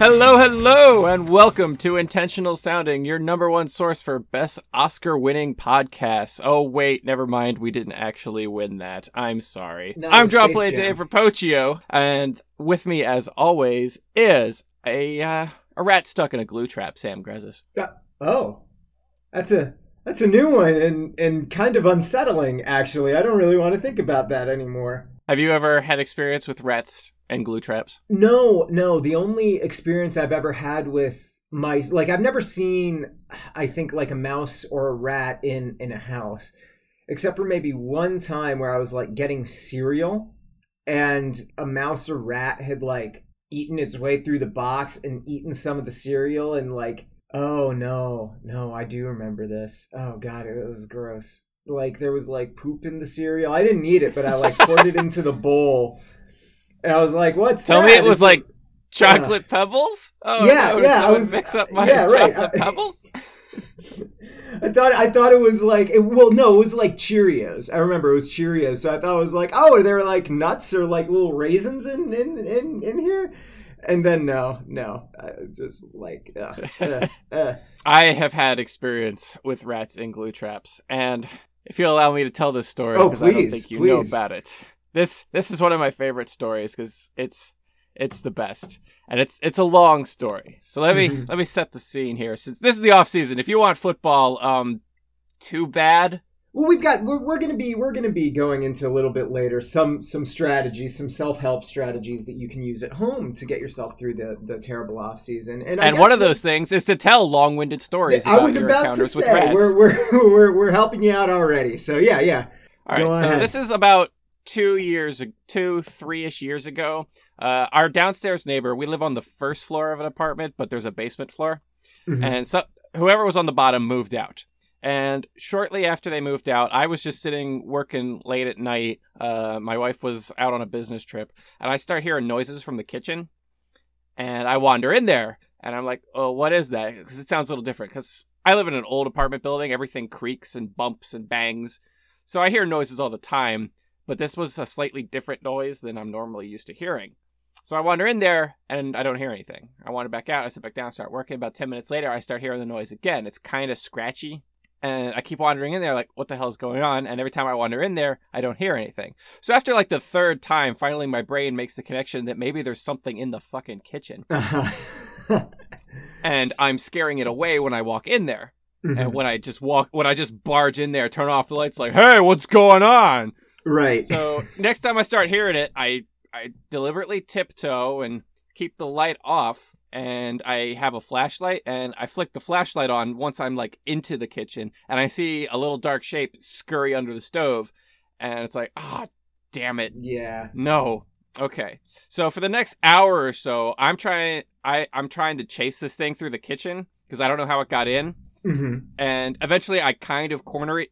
Hello, hello, and welcome to Intentional Sounding, your number one source for best Oscar winning podcasts. Oh, wait, never mind. We didn't actually win that. I'm sorry. No, I'm Dropplay. Dave Rapocchio, and with me, as always, is a uh, a rat stuck in a glue trap, Sam Grezis. Oh, that's a that's a new one and and kind of unsettling. Actually, I don't really want to think about that anymore. Have you ever had experience with rats and glue traps? No, no. The only experience I've ever had with mice, like I've never seen, I think like a mouse or a rat in in a house, except for maybe one time where I was like getting cereal, and a mouse or rat had like eaten its way through the box and eaten some of the cereal and like oh no. No i do remember this. Oh god it was gross. Like there was like poop in the cereal. I didn't eat it but i like poured it into the bowl and i was like what's Tell me it was like chocolate pebbles? Oh, Yeah, no, yeah, I was- mix up my yeah, right, chocolate I- pebbles? I thought I thought it was like it, well no it was like Cheerios I remember it was Cheerios so I thought it was like oh are there like nuts or like little raisins in in in, in here and then no no I just like ugh, uh, uh. I have had experience with rats in glue traps, and if you'll allow me to tell this story, Oh, because I don't think you know please. about it. This this is one of my favorite stories because it's it's the best, and it's it's a long story. So let me let me set the scene here. Since this is the off season, if you want football, um, too bad. well we've got we're, we're gonna be we're gonna be going into a little bit later some some strategies some self-help strategies that you can use at home to get yourself through the the terrible off season and, I And one of that- those things is to tell long-winded stories I about was your about to say we're, we're we're we're helping you out already so yeah yeah All right, so this is about two years, two, three-ish years ago. Uh, our downstairs neighbor, we live on the first floor of an apartment, but there's a basement floor, Mhm. and so whoever was on the bottom moved out. And shortly after they moved out, I was just sitting working late at night. Uh, my wife was out on a business trip, and I start hearing noises from the kitchen, and I wander in there, and I'm like, "Oh, what is that?" Because it sounds a little different. Because I live in an old apartment building, everything creaks and bumps and bangs, so I hear noises all the time. But this was a slightly different noise than I'm normally used to hearing. So I wander in there and I don't hear anything. I wander back out. I sit back down, start working. About 10 minutes later, I start hearing the noise again. It's kind of scratchy. And I keep wandering in there, like, what the hell is going on? And every time I wander in there, I don't hear anything. So after like the third time, finally my brain makes the connection that maybe there's something in the fucking kitchen. And I'm scaring it away when I walk in there. Mhm. And when I just walk, when I just barge in there, turn off the lights, like, hey, what's going on? Right. So next time I start hearing it, I I deliberately tiptoe and keep the light off, and I have a flashlight, and I flick the flashlight on once I'm like into the kitchen, and I see a little dark shape scurry under the stove, and it's like, ah, damn it, yeah. no. Okay, so for the next hour or so, I'm trying I I'm trying to chase this thing through the kitchen because I don't know how it got in hmm and eventually I kind of corner it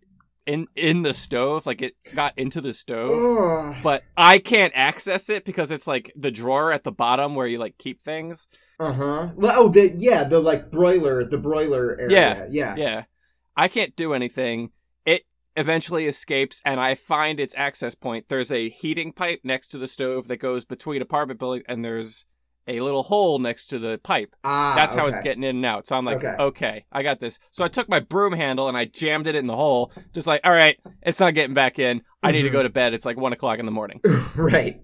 in in the stove, like it got into the stove, but I can't access it because it's like the drawer at the bottom where you like keep things. Uh huh. Oh, the yeah, the like broiler, the broiler area. Yeah, Yeah. Yeah, I can't do anything. It eventually escapes, and I find its access point. There's a heating pipe next to the stove that goes between apartment building, and there's a little hole next to the pipe. Ah, That's how it's getting in and out. So I'm like, Okay. okay. I got this. So I took my broom handle and I jammed it in the hole. Just like, all right, it's not getting back in. I need to Mhm. go to bed. It's like one o'clock in the morning. right.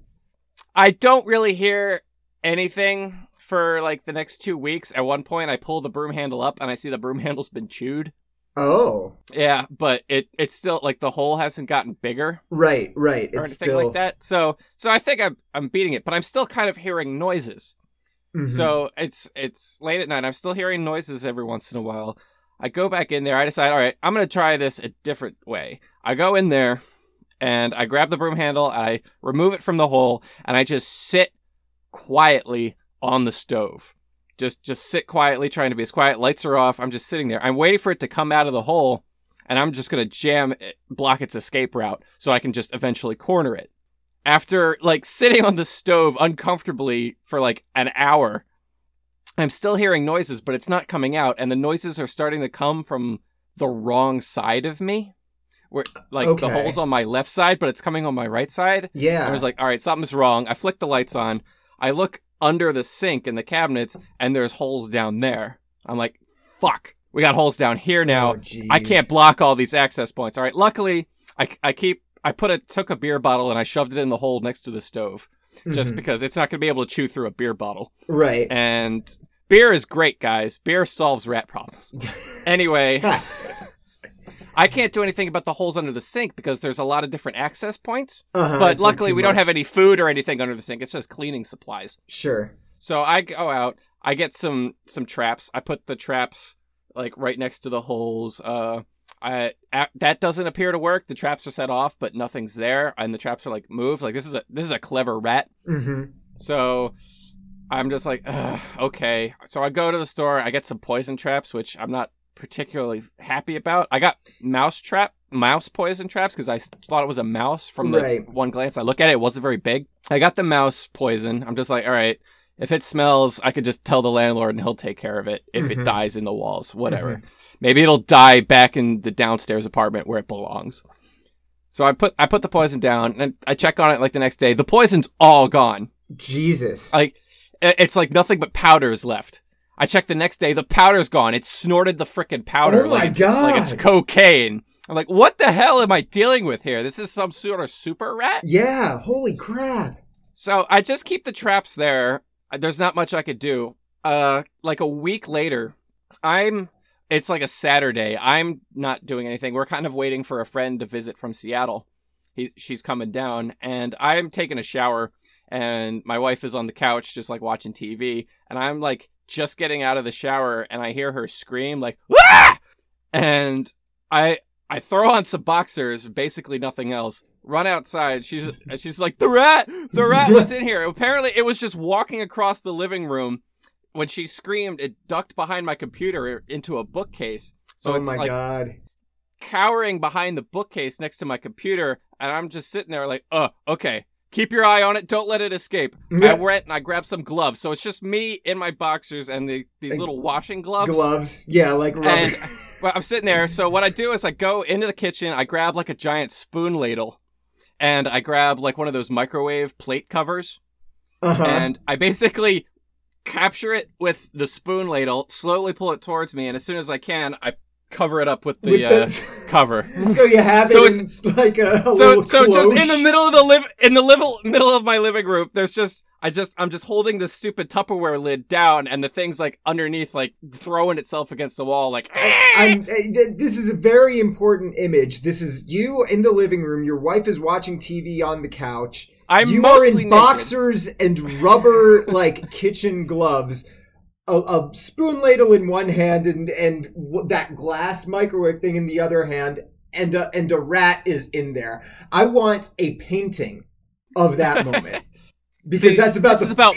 I don't really hear anything for like the next two weeks. At one point, I pull the broom handle up and I see the broom handle's been chewed. Oh. Yeah, but it it's still like the hole hasn't gotten bigger Right. Right. or It's anything still like that. So so I think I'm I'm beating it, but I'm still kind of hearing noises. Mhm. So it's it's late at night. I'm still hearing noises every once in a while. I go back in there. I decide, all right, I'm gonna try this a different way. I go in there and I grab the broom handle and I remove it from the hole and I just sit quietly on the stove. Just just sit quietly, trying to be as quiet. Lights are off. I'm just sitting there. I'm waiting for it to come out of the hole, and I'm just gonna jam it, block its escape route so I can just eventually corner it after like sitting on the stove uncomfortably for like an hour i'm still hearing noises but it's not coming out and the noises are starting to come from the wrong side of me where like the holes on my left side but it's coming on my right side yeah. i was like all right something's wrong i flick the lights on i look under the sink in the cabinets, and there's holes down there. I'm like, fuck, we got holes down here now. Oh. I can't block all these access points. All right, luckily, I, I keep I put a took a beer bottle and I shoved it in the hole next to the stove, just Mhm. because it's not going to be able to chew through a beer bottle. right. And beer is great, guys. Beer solves rat problems. Anyway, I can't do anything about the holes under the sink because there's a lot of different access points. Uh-huh, but luckily, we don't have any food or anything under the sink. It's just cleaning supplies. Sure. So I go out, I get some some traps. I put the traps like right next to the holes. Uh, I a- that doesn't appear to work. The traps are set off, but nothing's there, and the traps are like moved. Like this is a this is a clever rat. Mm-hmm. So I'm just like, okay. So I go to the store. I get some poison traps, which I'm not particularly happy about. I got mouse trap, mouse poison traps because I thought it was a mouse from the Right. one glance I look at it. It wasn't very big. I got the mouse poison. I'm just like, all right. If it smells, I could just tell the landlord and he'll take care of it. If Mhm. it dies in the walls, whatever. Maybe it'll die back in the downstairs apartment where it belongs. So I put I put the poison down and I check on it like the next day. The poison's all gone. Jesus. Like it's like nothing but powder is left. I checked the next day, the powder's gone. It snorted the frickin' powder Oh like my it's, like it's cocaine. I'm like, what the hell am I dealing with here? This is some sort of super rat. yeah. Holy crap. So I just keep the traps there. There's not much I could do. Uh, like a week later, I'm. It's like a Saturday. I'm not doing anything. We're kind of waiting for a friend to visit from Seattle. He, she's coming down, and I'm taking a shower, and my wife is on the couch just like watching TV, and I'm like just getting out of the shower, and I hear her scream like "Wah!" and I I throw on some boxers, basically nothing else. Run outside. She's and she's like the rat. The rat was in here. Apparently, it was just walking across the living room. When she screamed, it ducked behind my computer into a bookcase. So oh it's my like god. cowering behind the bookcase next to my computer, and I'm just sitting there like, oh, okay. Keep your eye on it. Don't let it escape. I went and I grabbed some gloves. So it's just me in my boxers and the, these And little washing gloves. Gloves. Yeah, like rubber. And well, I'm sitting there. So what I do is I go into the kitchen. I grab like a giant spoon ladle, and I grab like one of those microwave plate covers, uh-huh. and I basically capture it with the spoon ladle, slowly pull it towards me, and as soon as I can, I cover it up with the, With uh, cover. so you have So it in like a, a So little so just in the middle of the live in the liv- middle of my living room, there's just. I just I'm just holding this stupid Tupperware lid down, and the thing's like underneath, like throwing itself against the wall, like. I'm, uh, th- this is a very important image. This is you in the living room. Your wife is watching TV on the couch. I'm you are in naked. boxers and rubber like kitchen gloves. A, a spoon ladle in one hand and and w- that glass microwave thing in the other hand, and a, and a rat is in there. I want a painting of that moment because See, that's about this the is about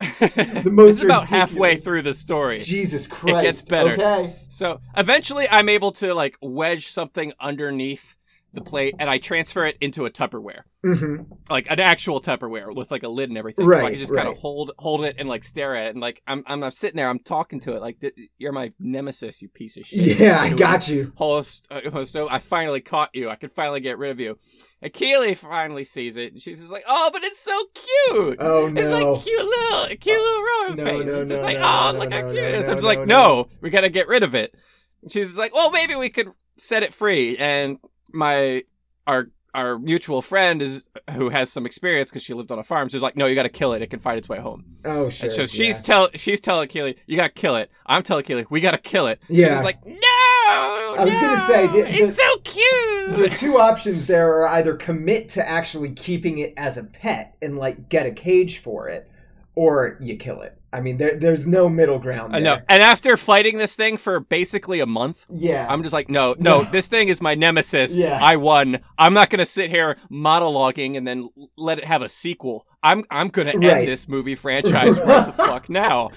the most this is about halfway through the story. Jesus Christ. it gets better. Okay. So eventually, I'm able to like wedge something underneath the plate, and I transfer it into a Tupperware, hmm like an actual Tupperware with like a lid and everything. so I can just kind of hold hold it and like stare at it, and like I'm I'm, I'm sitting there, I'm talking to it, like you're my nemesis, you piece of shit. Yeah, I got you. host, uh, host, I finally caught you. I could finally get rid of you. And Keely finally sees it, and she's just like, "Oh, but it's so cute. Oh It's like cute little, cute little Roman No, face. no, it's just no, like, no, oh, no, look how cute no, it is. I'm just no, like, no. no, we gotta get rid of it. And she's like, well, maybe we could set it free. And my our our mutual friend is who has some experience because she lived on a farm. She's like, no, you gotta kill it. It can find its way home. Oh sure. and so she's yeah. tell she's telling Keely, you gotta kill it. I'm telling Keely, we gotta kill it. Yeah. She's like, no. I was gonna say, the- it's the- so the cute. two options there are either commit to actually keeping it as a pet and like get a cage for it, or you kill it. I mean, there, there's no middle ground I there. know. And after fighting this thing for basically a month, Yeah. I'm just like, no, no, No. this thing is my nemesis. Yeah. I won. I'm not gonna sit here monologuing and then let it have a sequel. I'm I'm gonna end Right. this movie franchise right the fuck now.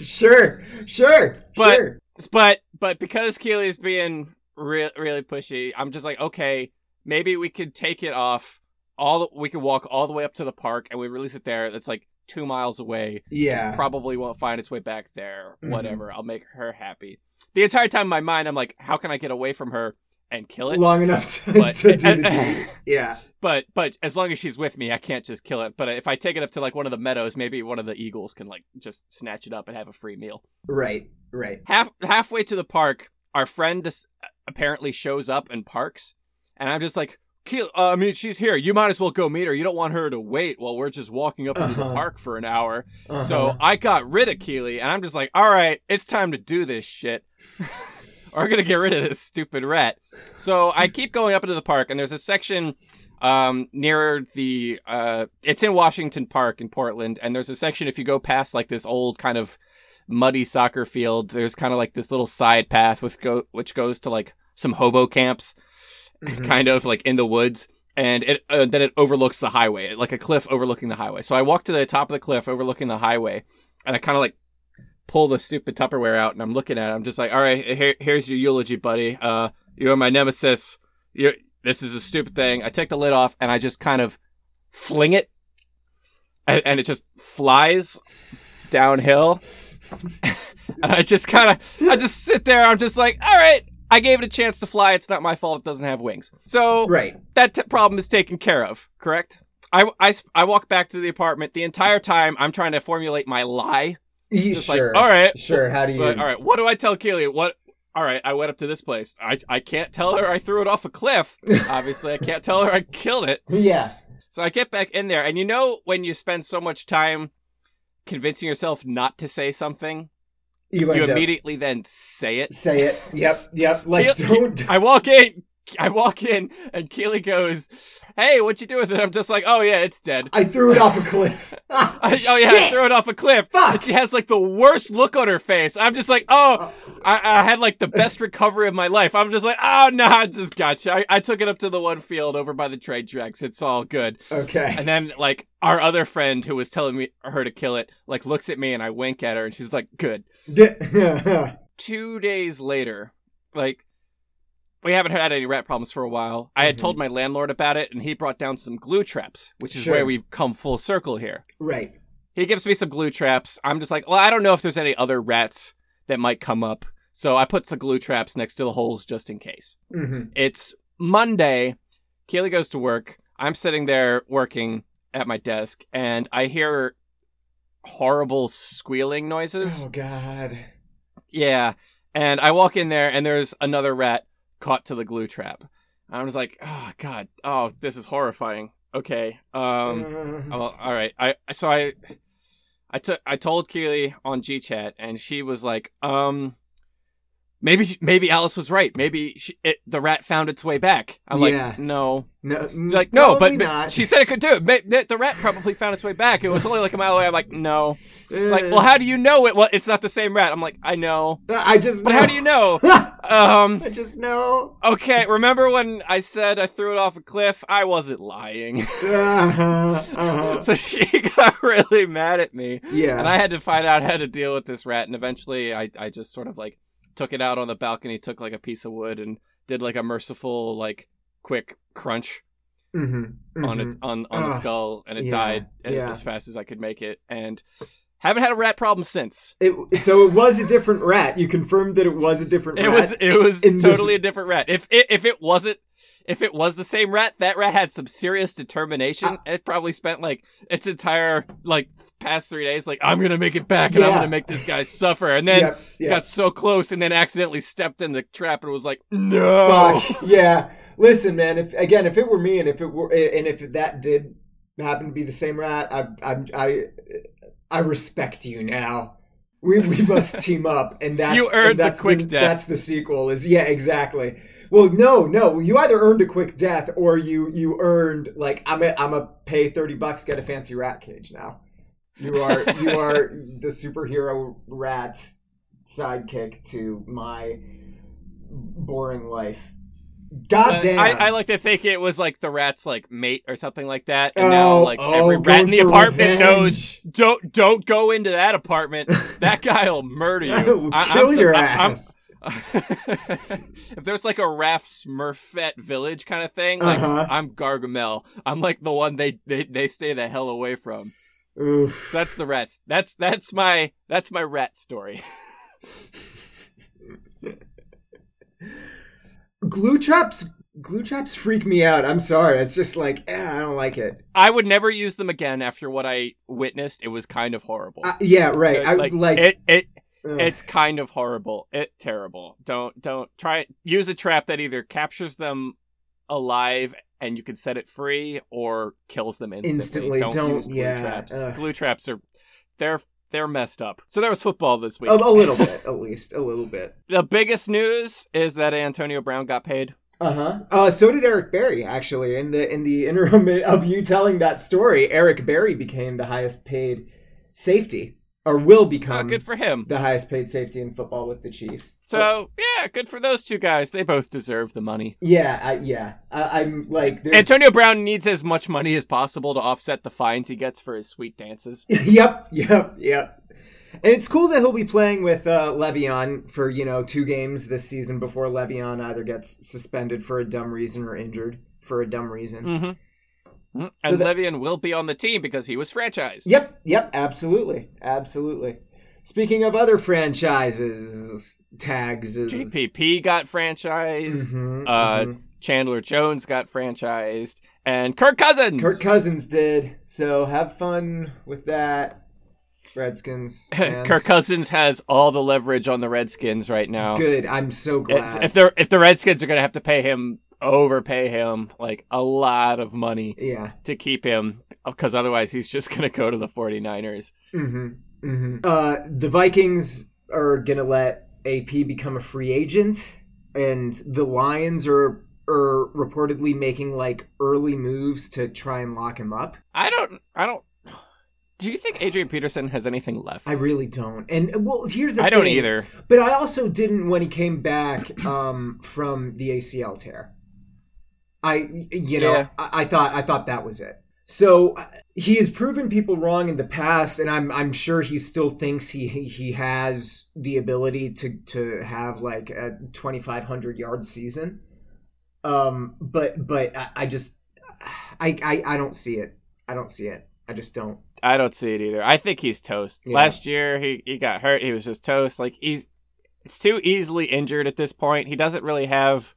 sure. Sure. But- sure. But but because Keely's being re- really pushy, I'm just like, okay, maybe we could take it off. All the, we could walk all the way up to the park and we release it there. That's like two miles away. Yeah. Probably won't find its way back there. Mhm. Whatever. I'll make her happy. The entire time in my mind, I'm like, how can I get away from her and kill it. long enough to, But- to do the deed. Yeah. But but as long as she's with me, I can't just kill it. But if I take it up to like one of the meadows, maybe one of the eagles can like just snatch it up and have a free meal. Right. Right. Half halfway to the park, our friend apparently shows up and parks, and I'm just like, "Kill- uh, I mean, she's here. You might as well go meet her. You don't want her to wait while we're just walking up into the Uh-huh. park for an hour. Uh-huh. So I got rid of Keely, and I'm just like, all right, it's time to do this shit. or I'm gonna get rid of this stupid rat. So I keep going up into the park, and there's a section um near the uh it's in Washington Park in Portland, and there's a section if you go past like this old kind of muddy soccer field, there's kind of like this little side path with go which goes to like some hobo camps Mhm. kind of like in the woods and it uh, then it overlooks the highway like a cliff overlooking the highway. So i walk to the top of the cliff overlooking the highway and i kind of like pull the stupid tupperware out and i'm looking at it. I'm just like all right here, here's your eulogy buddy. Uh you're my nemesis. You this is a stupid thing. I take the lid off and i just kind of fling it and, and it just flies downhill. And i just kind of i just sit there. I'm just like all right I gave it a chance to fly. It's not my fault it doesn't have wings. So Right. that t- problem is taken care of, correct? I, I, I walk back to the apartment. The entire time, I'm trying to formulate my lie. Just sure. like, all right, Sure. How do you? but, all right, what do I tell Keely? What? All right, I went up to this place. I, I can't tell her I threw it off a cliff. Obviously, I can't tell her I killed it. Yeah. So I get back in there, and you know when you spend so much time convincing yourself not to say something, You, you end up- immediately then say it. say it. Yep. Yep. Like don't. I walk in, I walk in, and Keely goes, "Hey, what you do with it?" I'm just like, "Oh yeah, it's dead." I threw it off a cliff. Ah, I, oh yeah, I threw it off a cliff. Fuck. And she has like the worst look on her face. I'm just like, oh, I, I had like the best recovery of my life. I'm just like, oh no, I just gotcha. I, I took it up to the one field over by the trade tracks. It's all good. Okay. And then like our other friend who was telling me her to kill it, like looks at me and I wink at her and she's like, good. Two days later, like we haven't had any rat problems for a while. I had told my landlord about it and he brought down some glue traps, which is Sure. where we've come full circle here. right. He gives me some glue traps. I'm just like, well, I don't know if there's any other rats that might come up. So I put the glue traps next to the holes just in case. hmm It's Monday. Keely goes to work. I'm sitting there working at my desk and I hear horrible squealing noises. Oh God. Yeah. And I walk in there and there's another rat caught to the glue trap. I was like, oh God, oh, this is horrifying. Okay. Um Uh, Oh, all right. I so I I took I told Keely on GChat and she was like, um maybe she- maybe Alice was right. Maybe she, it, the rat found its way back. I'm Yeah. like, no. no. She's like, no, but not. she said it could do it. The, the rat probably found its way back. It was only like a mile away. I'm like, no. Like, Uh, well, how do you know it? Well, it's not the same rat. I'm like, I know. I just. But know. how do you know? Um I just know. okay, remember when I said I threw it off a cliff? I wasn't lying. Uh-huh, uh-huh. so she got really mad at me. Yeah. and I had to find out how to deal with this rat. And eventually, I I just sort of like took it out on the balcony, took like a piece of wood, and did like a merciful like quick crunch mm-hmm, on it on on the Ah, skull, and it yeah, died yeah. as fast as I could make it, and haven't had a rat problem since. It, so it was a different rat. You confirmed that it was a different It rat. was it was in this- totally a different rat. If it, if it wasn't. If it was the same rat, that rat had some serious determination. Ah. it probably spent like its entire like past three days, like I'm gonna make it back, and I'm gonna make this guy suffer. And then Yep, yep. got so close and then accidentally stepped in the trap and was like, no. Fuck. Yeah. Listen, man. If again, if it were me, and if it were, and if that did happen to be the same rat, I, I, I, I respect you now. We we must team up, and that's You earned and the quick the, death. That's the sequel. Is yeah, exactly. Well, no, no. You either earned a quick death, or you you earned like I'm a I'm a pay thirty bucks get a fancy rat cage now. You are you are the superhero rat sidekick to my boring life. God damn. I, I like to think it was like the rat's like mate or something like that. And now Oh, like oh, every rat in the apartment knows don't don't go into that apartment. That guy will murder you. I kill I'm- your I'm- I'm- ass. if there's like a Raph Smurfette village kind of thing, like Uh-huh. I'm Gargamel. I'm like the one they, they they stay the hell away from. Oof. So that's the rats. That's that's my that's my rat story. glue traps glue traps freak me out. I'm sorry. It's just like eh, I don't like it. I would never use them again after what I witnessed. It was kind of horrible. Uh, yeah, right. So, I like, like it. It ugh. it's kind of horrible. It terrible. Don't don't try it use a trap that either captures them alive and you can set it free or kills them instantly. Instantly, Don't, don't- use glue yeah, traps. ugh. Glue traps are they're they're messed up. So there was football this week. a, a little bit, at least a little bit. The biggest news is that Antonio Brown got paid. Uh-huh. Uh So did Eric Berry, actually. In the in the interim of you telling that story, Eric Berry became the highest paid safety, or will Uh, become good for him. the highest paid safety in football with the Chiefs. So yeah, good for those two guys. They both deserve the money. yeah, I, yeah. I, I'm like, there's... Antonio Brown needs as much money as possible to offset the fines he gets for his sweet dances. yep, yep, yep. And it's cool that he'll be playing with uh, Le'Veon for you know two games this season before Le'Veon either gets suspended for a dumb reason or injured for a dumb reason. Mm-hmm. So and that- Le'Veon will be on the team because he was franchised. Yep, yep, absolutely, absolutely. Speaking of other franchises, tags is JPP got franchised. Mhm, Uh, mhm. Chandler Jones got franchised, and Kirk Cousins. Kirk Cousins did. So have fun with that, Redskins. fans. Kirk Cousins has all the leverage on the Redskins right now. Good. I'm so It's- glad. if they're if the Redskins are gonna have to pay him, overpay him like a lot of money yeah. to keep him, because otherwise he's just gonna go to the 49ers. Mm-hmm. Mm-hmm. Uh, the Vikings are gonna let AP become a free agent, and the Lions are are reportedly making like early moves to try and lock him up. I don't. I don't. Do you think Adrian Peterson has anything left? I really don't. And well, here's the I don't either. But I also didn't when he came back um, from the ACL tear. I, you know, Yeah. I, I thought I thought that was it. So uh, he has proven people wrong in the past, and I'm I'm sure he still thinks he he, he has the ability to to have like a 2,500 yard season. Um, but but I, I just I, I I don't see it. I don't see it. I just don't. I don't see it either. I think he's toast. Yeah. Last year he, he got hurt. He was just toast. Like he's it's too easily injured at this point. He doesn't really have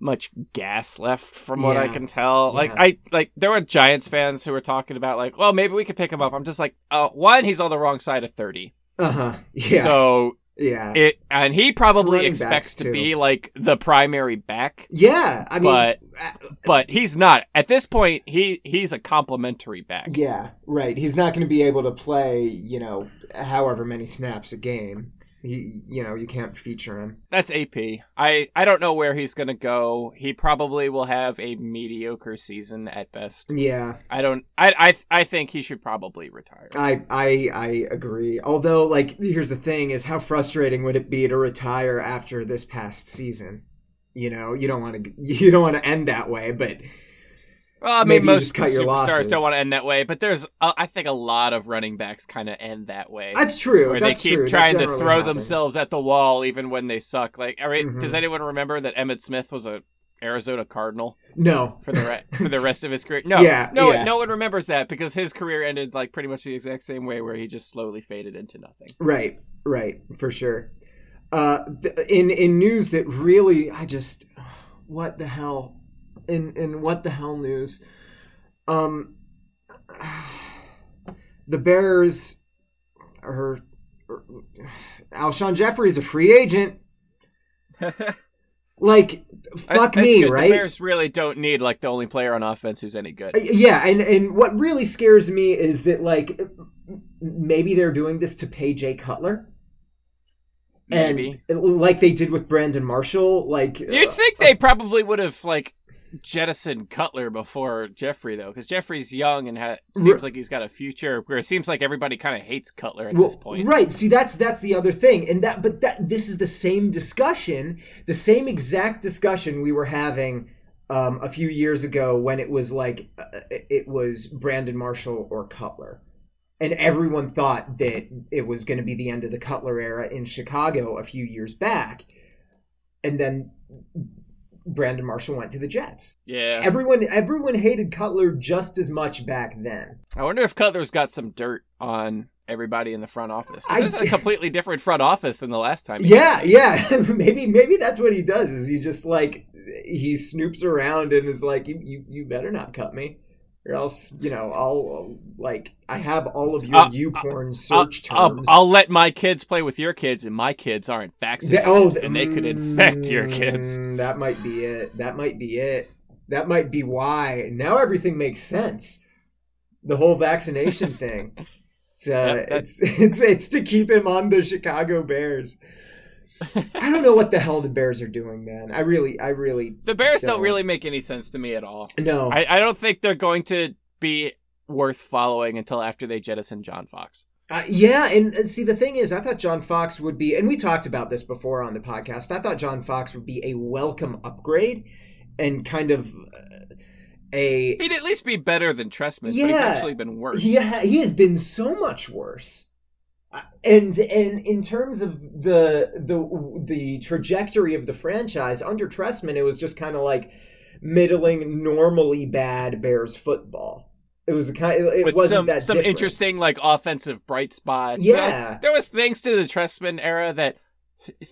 much gas left from what I can tell. Like Yeah. I like there were Giants fans who were talking about like, well, maybe we could pick him up. I'm just like, uh, one, he's on the wrong side of 30. Uh huh. Yeah. So yeah. it and he probably expects to be like the primary back. yeah. I mean, but uh, but he's not. At this point, he he's a complementary back. Yeah, right. He's not going to be able to play, you know, however many snaps a game. He, you know, you can't feature him. That's AP. I I don't know where he's gonna go. He probably will have a mediocre season at best. Yeah, I don't. I I I think he should probably retire. I, I, I agree. Although, like, here's the thing: is how frustrating would it be to retire after this past season? You know, you don't want to, you don't want to end that way. But Well, I mean, maybe you most cut superstars don't want to end that way, but there's uh, I think a lot of running backs kind of end that way. that's true. where that's they keep true. Trying to throw happens. themselves at the wall even when they suck. Like, all right, Mhm. does anyone remember that Emmitt Smith was a Arizona Cardinal No, for the re- for the rest of his career? No, Yeah, no, yeah. no one remembers that because his career ended like pretty much the exact same way, where he just slowly faded into nothing. Right, right, for sure. Uh, th- in in news that really, I just, what the hell, in in what the hell news, um, the Bears are, are Alshon Jeffery is a free agent. Like, fuck That's me, good. right? The Bears really don't need like the only player on offense who's any good. Uh, Yeah, and and what really scares me is that like maybe they're doing this to pay Jay Cutler. Maybe. And like they did with Brandon Marshall, like You'd uh, think they probably would have like jettisoned Cutler before Jeffery though, because Jeffery's young and ha- seems like he's got a future. Where it seems like everybody kind of hates Cutler at well, this point. right. See, that's that's the other thing, and that but that this is the same discussion, the same exact discussion we were having um, a few years ago when it was like uh, it was Brandon Marshall or Cutler. And everyone thought that it was going to be the end of the Cutler era in Chicago a few years back. And then Brandon Marshall went to the Jets. Yeah, Everyone everyone hated Cutler just as much back then. I wonder if Cutler's got some dirt on everybody in the front office. I- This is a completely different front office than the last time. Yeah, came. yeah. maybe maybe that's what he does. Is he just like he snoops around and is like, you you, you better not cut me, or else you know I'll like I have all of your Uh, you porn I'll, search I'll, terms. I'll let my kids play with your kids, and my kids aren't vaccinated, oh, and they could infect your kids. Mm, That might be it. That might be it. That might be why. Now everything makes sense. The whole vaccination thing. It's, uh, Yep, it's it's it's to keep him on the Chicago Bears. I don't know what the hell the Bears are doing, man. I really, I really The Bears Don't. don't really make any sense to me at all. no. I, I don't think they're going to be worth following until after they jettison John Fox. Uh, yeah, and uh, see, the thing is, I thought John Fox would be, and we talked about this before on the podcast. I thought John Fox would be a welcome upgrade, and kind of uh, a He'd at least be better than Trestman, but he's Yeah. actually been worse. Ha- he has been so much worse. And and in terms of the the the trajectory of the franchise under Trestman, it was just kind of like middling, normally bad Bears football. It was a kind. It With wasn't some, that some different. interesting like offensive bright spots. Yeah. There, there was things to the Trestman era that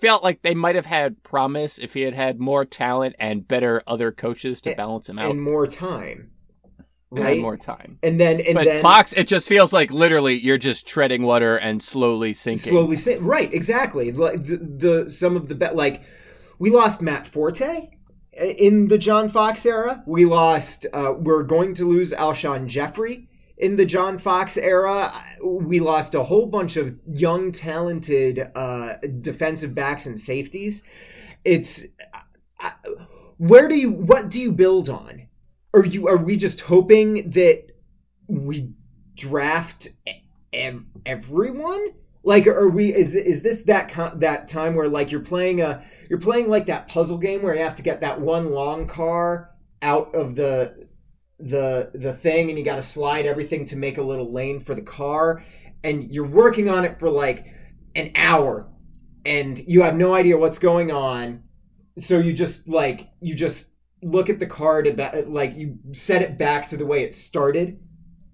felt like they might have had promise if he had had more talent and better other coaches to balance him out and more time, right? more time. And then and but then Fox, it just feels like literally you're just treading water and slowly sinking. slowly say right exactly like the, the some of the bet like we lost matt forte in the john fox era we lost uh, we're going to lose alshon jeffery in the john fox era we lost a whole bunch of young talented uh, defensive backs and safeties it's I, where do you what do you build on are you are we just hoping that we draft ev- everyone? Like are we is is this that con- that time where like you're playing a you're playing like that puzzle game where you have to get that one long car out of the the the thing and you got to slide everything to make a little lane for the car and you're working on it for like an hour and you have no idea what's going on. So you just like you just look at the card to ba- like you set it back to the way it started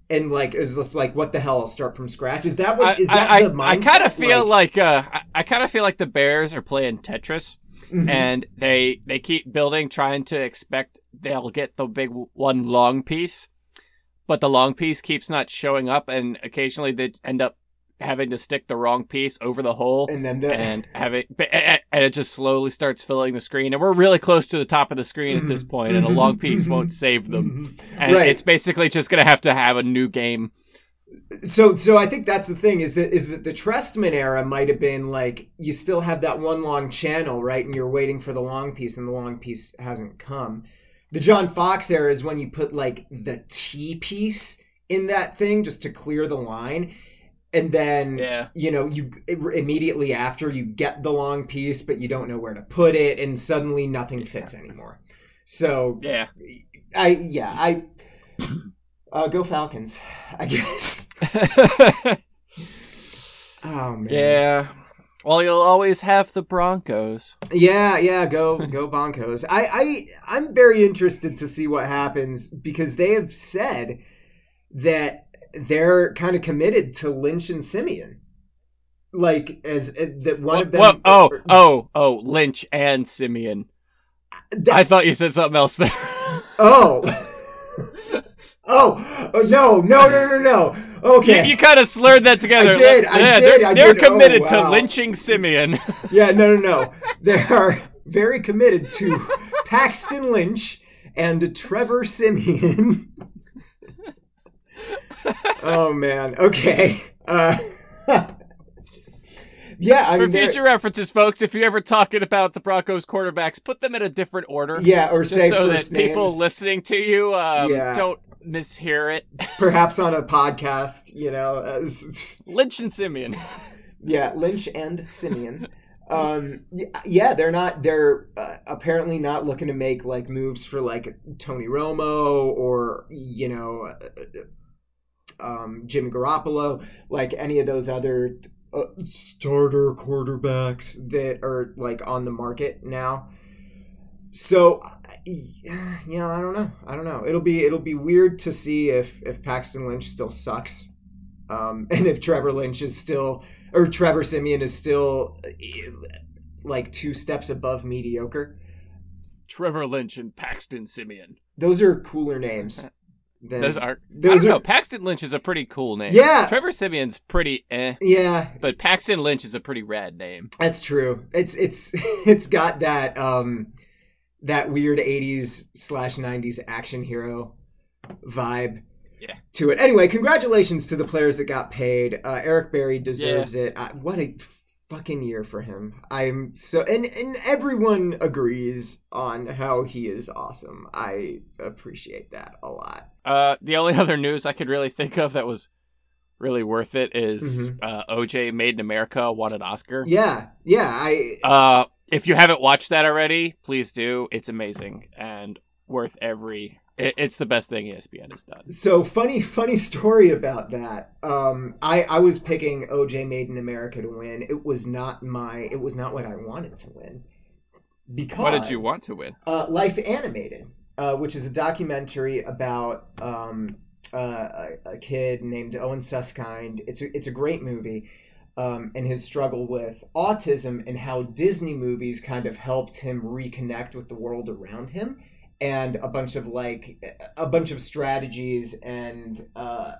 and like it's just like what the hell i'll start from scratch is that what is that I, the mindset I kind of feel like, uh, I, I kind of feel like the Bears are playing Tetris, Mhm. and they they keep building, trying to expect they'll get the big one long piece, but the long piece keeps not showing up, and occasionally they end up having to stick the wrong piece over the hole. and then the and have it and it just slowly starts filling the screen and we're really close to the top of the screen at this Mhm. point and a long Mhm. piece won't save them and Right. it's basically just gonna have to have a new game so so i think that's the thing is that is that the trestman era might have been like you still have that one long channel right and you're waiting for the long piece and the long piece hasn't come the john fox era is when you put like the t piece in that thing just to clear the line and then yeah. you know you immediately after you get the long piece but you don't know where to put it and suddenly nothing fits anymore. So yeah. I yeah i uh, go falcons i guess. Oh man. Yeah. Well you'll always have the broncos. Yeah yeah go go broncos. I i i'm very interested to see what happens because they have said that they're kind of committed to lynch and siemian like as uh, that one What- of them what- oh oh oh lynch and siemian that- i thought you said something else there Oh. oh. Oh no, no, no, no, no. Okay. you, you kind of slurred that together I did, I yeah, did, they're, I they're did. Oh, committed to lynching siemian Yeah, no, no, no. They are very committed to Paxton Lynch and Trevor Siemian. Oh man. Okay. Uh Yeah, I For mean they're- future references, folks, if you're ever talking about the Broncos quarterbacks, put them in a different order. Yeah, or say so that first people listening to you um, Yeah. don't mishear it. perhaps on a podcast, you know, as Lynch and Siemian. Yeah, Lynch and Siemian. um, yeah, they're not. They're uh, apparently not looking to make like moves for like Tony Romo or you know, uh, um, Jimmy Garoppolo, like any of those other uh, starter quarterbacks that are like on the market now. So, yeah, I don't know. I don't know. It'll be it'll be weird to see if if Paxton Lynch still sucks Um, and if Trevor Lynch is still, or Trevor Siemian is still eh, like two steps above mediocre. Trevor Lynch and Paxton Siemian. Those are cooler names. Than, Those are. those I don't are know. Paxton Lynch is a pretty cool name. Yeah. Trevor Siemian's pretty eh, yeah, but Paxton Lynch is a pretty rad name. That's true. It's it's it's got that um that weird 80s slash 90s action hero vibe Yeah. to it. Anyway, congratulations to the players that got paid. Uh, Eric Berry deserves it. Uh, what a fucking year for him. I'm so and and everyone agrees on how he is awesome. I appreciate that a lot. Uh, the only other news I could really think of that was really worth it is, Mhm. uh, OJ Made in America won an Oscar. Yeah. Yeah, I Uh, if you haven't watched that already, please do. It's amazing and worth every. It, it's the best thing ESPN has done. So funny, funny story about that. Um, I I was picking OJ Made in America to win. It was not my. It was not what I wanted to win. Because What did you want to win? Uh, Life Animated, uh, which is a documentary about um, uh, a, a kid named Owen Suskind. It's a, it's a great movie. Um, and his struggle with autism and how Disney movies kind of helped him reconnect with the world around him and a bunch of like a bunch of strategies and uh,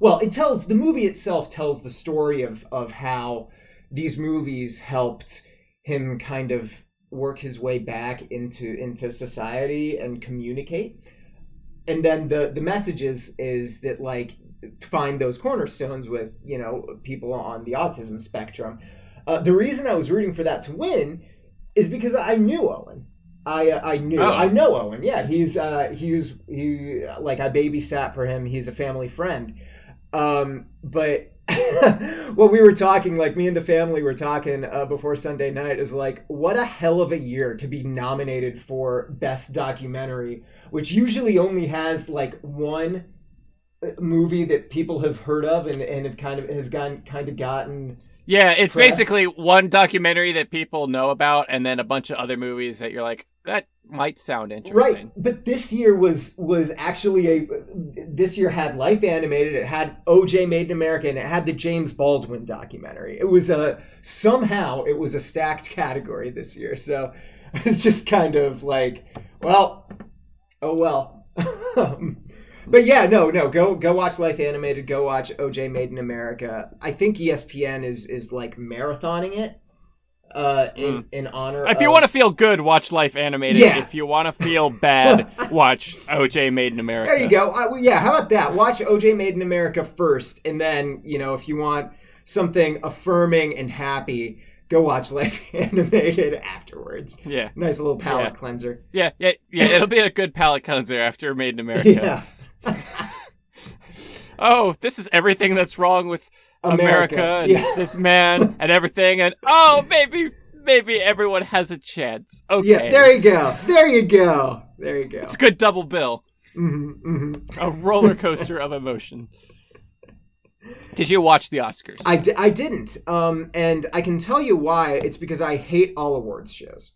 well it tells the movie itself tells the story of of how these movies helped him kind of work his way back into into society and communicate. And then the the message is is that like find those cornerstones with you know people on the autism spectrum. Uh, the reason i was rooting for that to win is because i knew owen I uh, I knew Oh. I know Owen. Yeah, he's uh he was he like I babysat for him. He's a family friend. Um, but what we were talking, like me and the family were talking uh, before Sunday night, is like what a hell of a year to be nominated for best documentary, which usually only has like one uh, movie that people have heard of and and have kind of has gotten kind of gotten Yeah, it's Press. basically one documentary that people know about, and then a bunch of other movies that you're like, that might sound interesting. Right, but this year was was actually a this year had Life Animated, it had OJ Made in America, and it had the James Baldwin documentary. It was a somehow it was a stacked category this year, so it's just kind of like, well, oh well. Um, but yeah, no, no, go go watch Life Animated, go watch OJ Made in America. I think ESPN is is like marathoning it uh in in honor If you of- want to feel good, watch Life Animated. Yeah. If you want to feel bad, watch OJ Made in America. There you go. Uh, well, yeah, how about that? Watch OJ Made in America first, and then you know if you want something affirming and happy, go watch Life Animated afterwards. Yeah, Nice little palate Yeah. cleanser. yeah, yeah, yeah. It'll be a good palate cleanser after Made in America. Yeah, Oh, this is everything that's wrong with America, and Yeah. this man and everything, and oh, maybe, maybe everyone has a chance. Okay, yeah. There you go. There you go. There you go. it's a good double bill. Mm-hmm, mm-hmm. A roller coaster of emotion. Did you watch the Oscars? I didn't, um, and I can tell you why. It's because I hate all awards shows.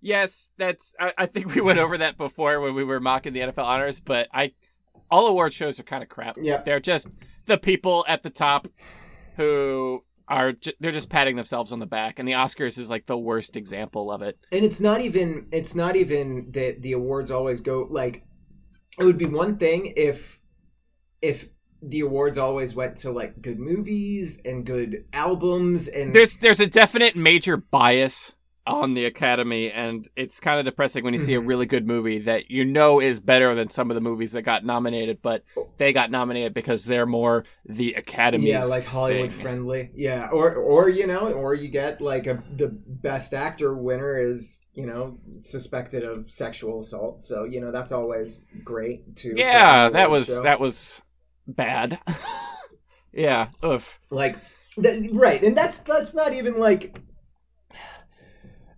Yes, that's. I, I think we went over that before when we were mocking the NFL honors, but I, all award shows are kind of crap. Yeah. they're just the people at the top who are ju- they're just patting themselves on the back, and the Oscars is like the worst example of it. and it's not even it's not even that the awards always go like it would be one thing if if the awards always went to like good movies and good albums and There's there's a definite major bias on the Academy, and it's kind of depressing when you see a Mhm. really good movie that you know is better than some of the movies that got nominated, but they got nominated because they're more the Academy. yeah like hollywood thing. friendly yeah or or you know or you get like a the best actor winner is you know suspected of sexual assault so you know that's always great to Yeah, that was that was bad. yeah, oof. like th- right and that's that's not even like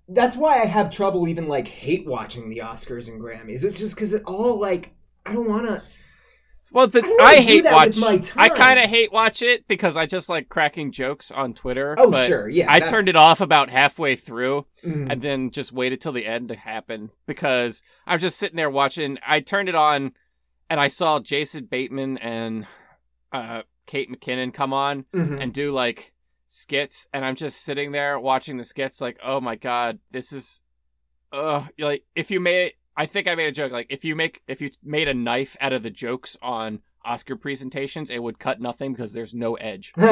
that's why i have trouble even like hate watching the oscars and grammys it's just because it all like i don't want to Well, the, I I, hate watch. I kind of hate watch it because I just like cracking jokes on Twitter. oh but sure yeah I that's- turned it off about halfway through Mhm. and then just waited till the end to happen because I'm just sitting there watching. I turned it on and I saw Jason Bateman and uh, Kate McKinnon come on Mhm. and do like skits, and I'm just sitting there watching the skits, like, oh my god, this is, uh, like if you made, I think I made a joke, like if you make, if you made a knife out of the jokes on Oscar presentations, it would cut nothing because there's no edge.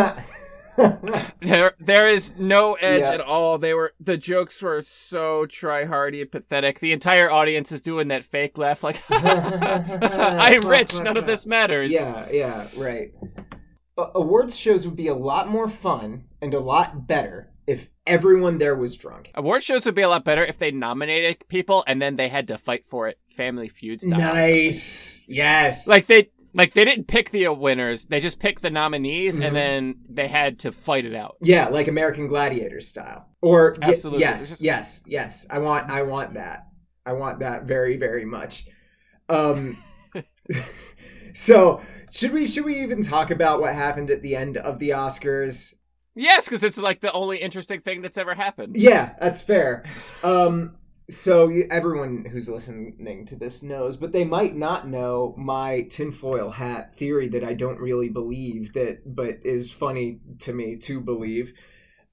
There, there is no edge Yeah. at all. They were the jokes were so try hardy and pathetic. The entire audience is doing that fake laugh, like I'm rich. None of this matters. yeah, yeah, right. Awards shows would be a lot more fun and a lot better if everyone there was drunk. Award shows would be a lot better if they nominated people and then they had to fight for it, Family Feud style. Nice. Yes. Like they, like they didn't pick the winners. They just picked the nominees Mhm. and then they had to fight it out. yeah, like American Gladiator style. Or y- yes, yes, yes. I want I want that. I want that very very much. Um So, should we should we even talk about what happened at the end of the Oscars? Yes, because it's like the only interesting thing that's ever happened. Yeah, that's fair. Um, so you, everyone who's listening to this knows, but they might not know my tinfoil hat theory that I don't really believe that, but is funny to me to believe.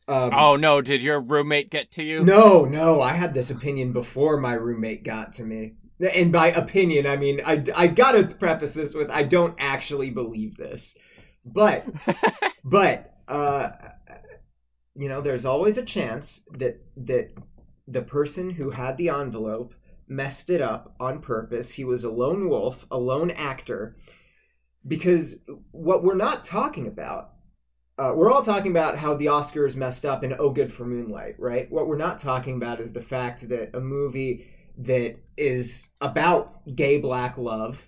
Um, Oh no! Did your roommate get to you? no, no, I had this opinion before my roommate got to me. And by opinion, I mean I, I gotta preface this with I don't actually believe this, but but uh, you know, there's always a chance that that the person who had the envelope messed it up on purpose. He was a lone wolf, a lone actor, because what we're not talking about. Uh, we're all talking about how the Oscars messed up in Oh Good for Moonlight, right? What we're not talking about is the fact that a movie that is about gay black love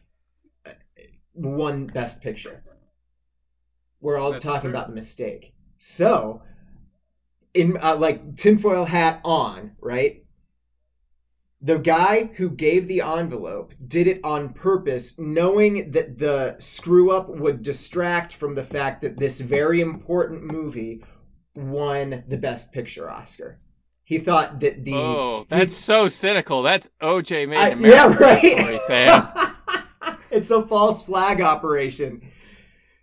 won Best Picture. We're all That's talking true. about the mistake. So, in uh, like tinfoil hat on, right? The guy who gave the envelope did it on purpose, knowing that the screw up would distract from the fact that this very important movie won the Best Picture Oscar. He thought that the Oh, that's so cynical. That's OJ made I- an yeah, right. it's a false flag operation.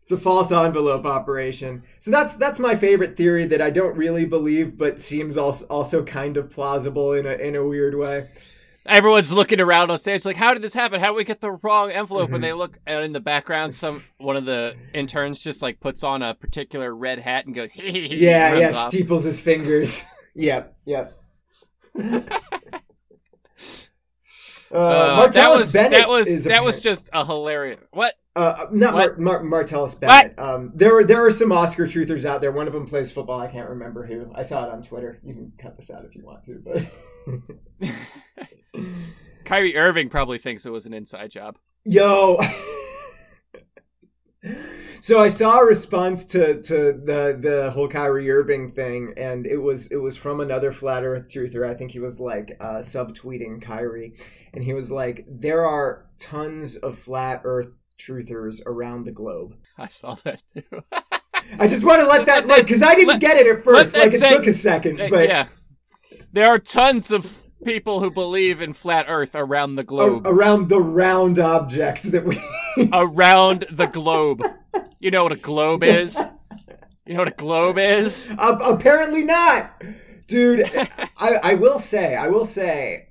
It's a false envelope operation. So that's that's my favorite theory that I don't really believe, but seems also also kind of plausible in a in a weird way. Everyone's looking around on stage like, "How did this happen? How did we get the wrong envelope?" Mhm. And they look, and in the background, some one of the interns just like puts on a particular red hat and goes, Yeah, yeah, off. steeples his fingers. yep, yep. Uh, Uh, Martellus that was Bennett that was that was just a hilarious. What? Uh, not Mar- What? Mar- Martellus Bennett. Um, there are there are some Oscar truthers out there. One of them plays football. I can't remember who. I saw it on Twitter. You can cut this out if you want to, but Kyrie Irving probably thinks it was an inside job. yo. so I saw a response to to the the whole Kyrie Irving thing, and it was it was from another flat Earth truther. I think he was like uh, subtweeting Kyrie, and he was like, "There are tons of flat Earth truthers around the globe." I saw that too. I just want to let that like because I didn't let- get it at first. Like it took a second, but yeah, there are tons of people who believe in flat Earth around the a- globe. around the round object that we. around the globe. You know what a globe is? You know what a globe is? Uh, apparently not, dude. I I will say I will say,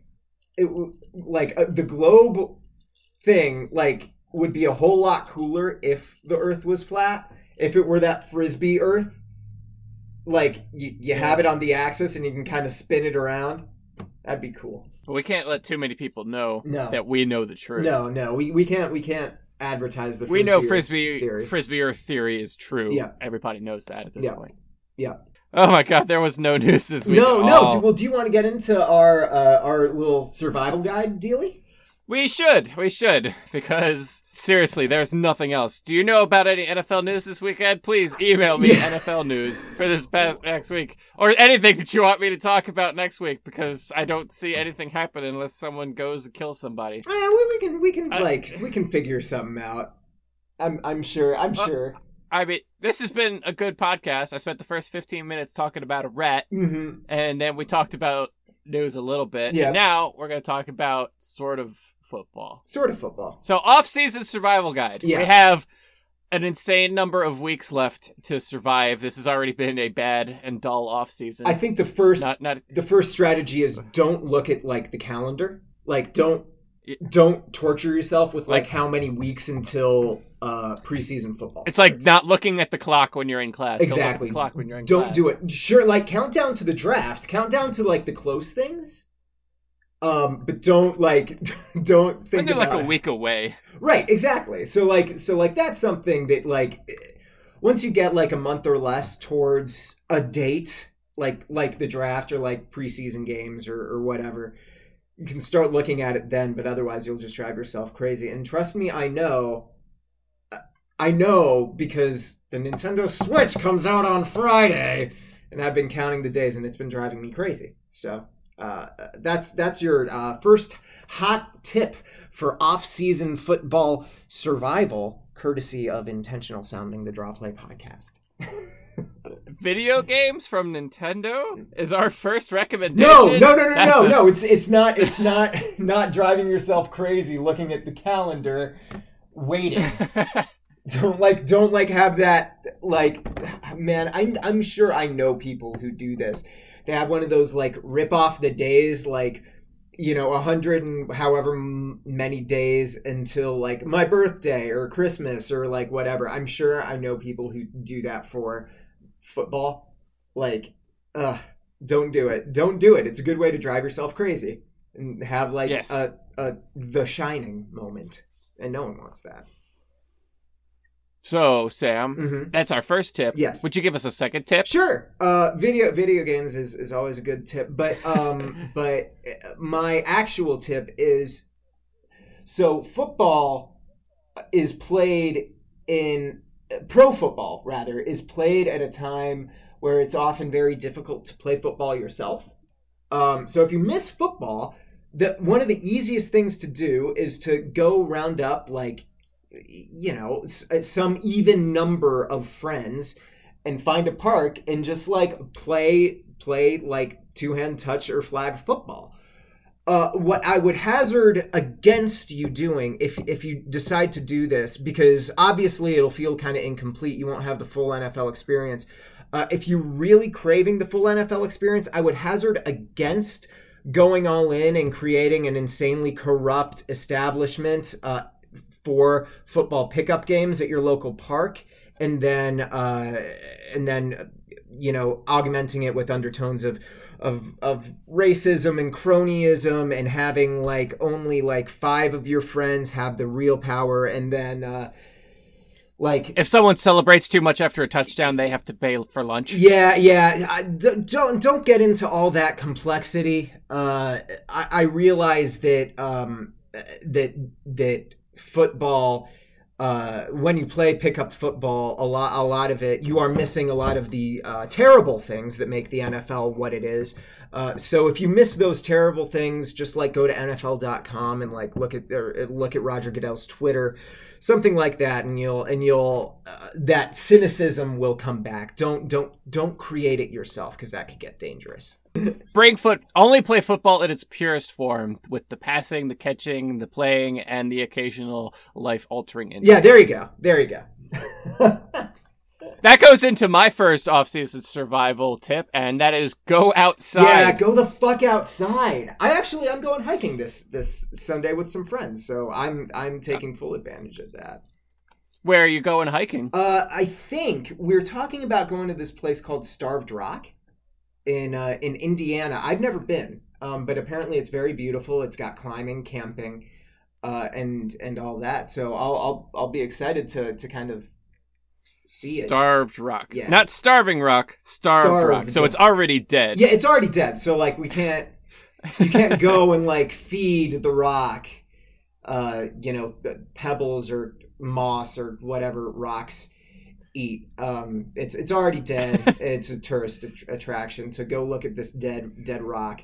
it like uh, the globe thing like would be a whole lot cooler if the Earth was flat. If it were that frisbee Earth, like you you have it on the axis and you can kind of spin it around. That'd be cool. But we can't let too many people know No. that we know the truth. No, no, we, we can't we can't advertise the. we know frisbee theory. frisbee Earth theory is true. Yeah. everybody knows that at this Yeah. point. Yeah. Oh my God, there was no news this week. No, no. Do, well, do you want to get into our uh, our little survival guide dealy? We should, we should, because seriously, there's nothing else. Do you know about any NFL news this weekend? Please email me Yeah. NFL news for this past next week, or anything that you want me to talk about next week, because I don't see anything happen unless someone goes and kills somebody. Uh, we, we can we can I- like we can figure something out. I'm I'm sure. I'm Uh, sure. I mean, this has been a good podcast. I spent the first 15 minutes talking about a rat, hmm and then we talked about news a little bit. Yeah. And now we're going to talk about sort of football. Sort of football. So, off-season survival guide. Yeah. We have an insane number of weeks left to survive. This has already been a bad and dull off season. I think the first not not the first strategy is don't look at like the calendar. Like don't don't torture yourself with like, Like- how many weeks until uh preseason football. it's like not looking at the clock when you're in class. Don't Exactly. the clock when you're in don't class. do it. Sure, like countdown to the draft, countdown to like the close things. Um, but don't like don't think they're like a week away. Right, exactly. So like so like that's something that like once you get like a month or less towards a date, like like the draft or like preseason games or, or whatever, you can start looking at it then, but otherwise you'll just drive yourself crazy. And trust me, I know I know because the Nintendo Switch comes out on Friday and I've been counting the days and it's been driving me crazy. So uh, that's that's your uh, first hot tip for off-season football survival, courtesy of intentional sounding the Draw Play podcast. Video games from Nintendo is our first recommendation. No, no, no, no, That's no, a no. It's it's not it's not not driving yourself crazy looking at the calendar, waiting. don't like don't like have that like man. I'm I'm sure I know people who do this. They have one of those like rip off the days like you know a hundred and however many days until like my birthday or Christmas or like whatever. I'm sure I know people who do that for football. Like, ugh, don't do it. Don't do it. It's a good way to drive yourself crazy and have like Yes. a, a the shining moment. And no one wants that. So, Sam, hmm that's our first tip. Yes. Would you give us a second tip? Sure. Uh, video video games is, is always a good tip, but um, but uh, my actual tip is so football is played in pro football rather is played at a time where it's often very difficult to play football yourself. Um, so if you miss football, the one of the easiest things to do is to go round up like you know some even number of friends and find a park and just like play play like two hand touch or flag football. Uh, what I would hazard against you doing if if you decide to do this, because obviously it'll feel kind of incomplete. You won't have the full NFL experience. Uh, if you're really craving the full NFL experience, I would hazard against going all in and creating an insanely corrupt establishment uh, for football pickup games at your local park, and then uh, and then you know augmenting it with undertones of of of racism and cronyism and having like only like five of your friends have the real power and then uh like If someone celebrates too much after a touchdown, they have to pay for lunch. yeah, yeah. I, don't don't get into all that complexity. Uh, I, I realize that um, that that football. Uh, when you play pickup football, a lot, a lot of it, you are missing a lot of the uh, terrible things that make the NFL what it is. Uh, so if you miss those terrible things, just like go to NFL.com and like look at or look at Roger Goodell's Twitter, something like that, and you'll and you'll uh, that cynicism will come back. Don't don't don't create it yourself because that could get dangerous. Bring foot only play football in its purest form with the passing, the catching, the playing, and the occasional life altering injury. Yeah, there you go. There you go. That goes into my first off-season survival tip, and that is go outside. Yeah, go the fuck outside. I actually I'm going hiking this this Sunday with some friends, so I'm I'm taking full advantage of that. Where are you going hiking? Uh, I think we're talking about going to this place called Starved Rock in uh, in Indiana. I've never been, um, but apparently it's very beautiful. It's got climbing, camping, uh, and and all that. So I'll I'll I'll be excited to to kind of see it. Starved Rock. Yeah. Not Starving Rock, Starved, Rock. Starved. So it's already dead. Yeah, it's already dead. So like we can't you can't go and like feed the rock uh you know pebbles or moss or whatever rocks eat um it's it's already dead it's a tourist att- attraction to go look at this dead dead rock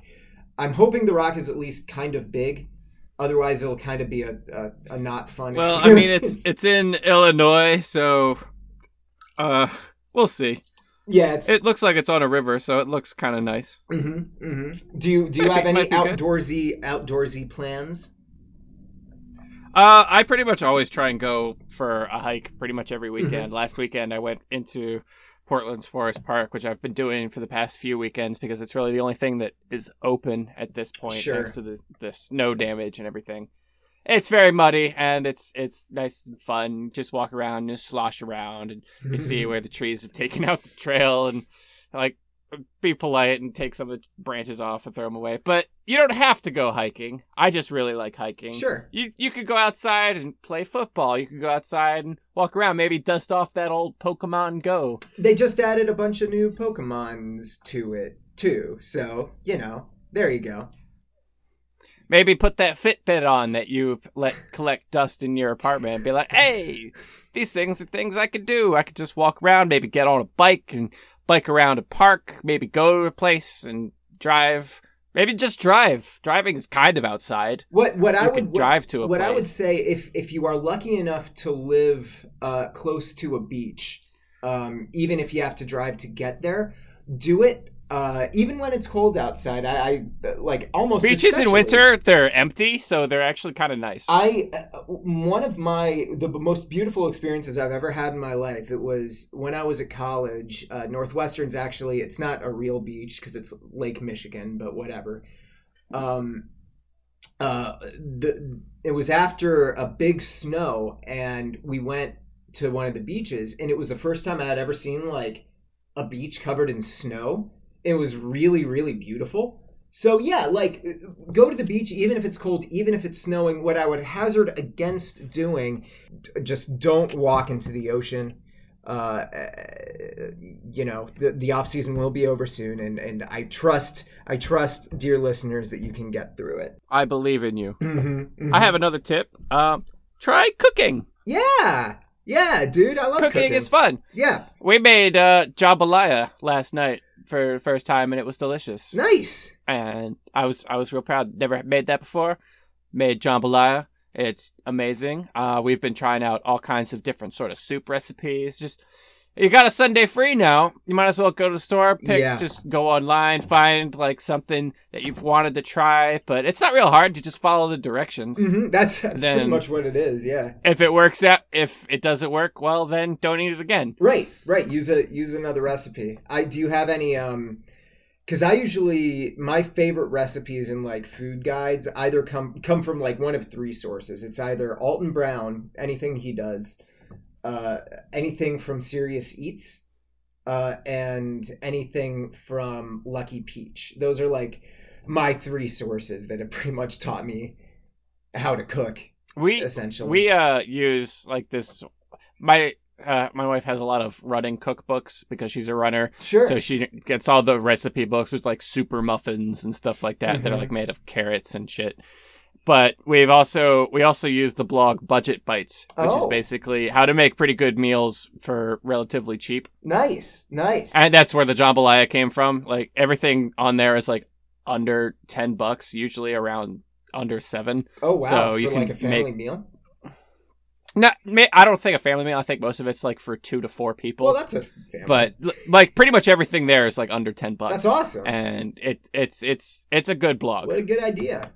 i'm hoping the rock is at least kind of big otherwise it'll kind of be a a, a not fun Well, I mean, experience. it's it's in Illinois, so uh, we'll see. yeah it's It looks like it's on a river, so it looks kind of nice. hmm hmm do you do you have any be good. outdoorsy outdoorsy plans Uh, I pretty much always try and go for a hike pretty much every Mm-hmm. weekend. Last weekend I went into Portland's Forest Park, which I've been doing for the past few weekends because it's really the only thing that is open at this point, Sure. thanks to the the snow damage and everything. It's very muddy and it's it's nice and fun. Just walk around and slosh around and you see where the trees have taken out the trail and like be polite and take some of the branches off and throw them away. But you don't have to go hiking. I just really like hiking. Sure. You you could go outside and play football. You could go outside and walk around. Maybe dust off that old Pokemon Go. They just added a bunch of new Pokemons to it too. So, you know, there you go. Maybe put that Fitbit on that you've let collect dust in your apartment and be like, hey, these things are things I could do. I could just walk around, maybe get on a bike and bike around a park, maybe go to a place and drive. Maybe just drive. Driving is kind of outside. What what I would what- drive to a what place. I would say if if you are lucky enough to live uh, close to a beach, um, even if you have to drive to get there, do it. Uh, even when it's cold outside, I, I like almost Beaches in winter, they're empty, so they're actually kind of nice. I uh, one of my the most beautiful experiences I've ever had in my life. It was when I was at college. Uh, Northwestern's actually it's not a real beach because it's Lake Michigan, but whatever. Um, uh, the it was after a big snow, and we went to one of the beaches, and it was the first time I had ever seen like a beach covered in snow. It was really really beautiful. So yeah, like go to the beach even if it's cold, even if it's snowing. What I would hazard against doing, just don't walk into the ocean. Uh, you know, the the off season will be over soon, and and I trust I trust, dear listeners, that you can get through it. I believe in you. Mm-hmm, I have another tip. Um, try cooking. yeah, yeah, dude, I love Cooking, cooking. is fun. yeah, We made uh, jambalaya last night for the first time, and it was delicious. nice. And I was I was real proud. Never made that before. Made jambalaya. It's amazing. Uh, we've been trying out all kinds of different sort of soup recipes. Just you got a Sunday free now. You might as well go to the store, pick, Yeah. just go online, find like something that you've wanted to try. But it's not real hard. You just follow the directions. hmm That's that's pretty much what it is. Yeah. If it works out, if it doesn't work, well then don't eat it again. Right, right. Use a use another recipe. I do you have any um because I usually my favorite recipes in like food guides either come come from like one of three sources. It's either Alton Brown, anything he does, uh, anything from Serious Eats, uh, and anything from Lucky Peach. Those are like my three sources that have pretty much taught me how to cook. We Essentially, we uh use like this. My uh, my wife has a lot of running cookbooks because she's a runner, sure. so she gets all the recipe books with like super muffins and stuff like that that are Mhm. like made of carrots and shit. But we've also we also use the blog Budget Bytes, which is Oh. basically how to make pretty good meals for relatively cheap. nice, nice. And that's where the jambalaya came from. Like everything on there is like under ten bucks, usually around under seven. oh wow, so for you like can a family make- meal. Ma- I don't think a family meal. I think most of it's like for two to four people. Well, that's a family. but like pretty much everything there is like under ten bucks. that's awesome. And it it's it's it's a good blog. What a good idea.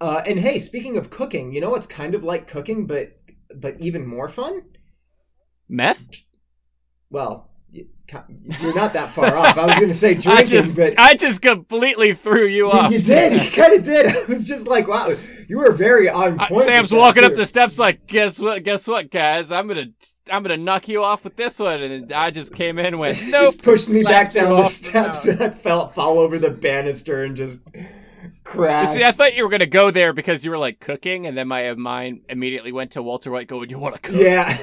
Uh, and hey, speaking of cooking, you know what's kind of like cooking, but but even more fun? Meth? Well, you- you're not that far off. I was going to say I drinking, just but I just completely threw you off. you did. You kind of did. I was just like, wow, you were very on Uh, point. Sam's with walking up the steps like, guess what? Guess what, guys? I'm gonna I'm gonna knock you off with this one, and I just came in and went, Just pushed me back down the steps, mountain. and I fell fall over the banister and just You crashed. see, I thought you were gonna go there because you were like cooking, and then my mind immediately went to Walter White going, "You want to cook?" Yeah.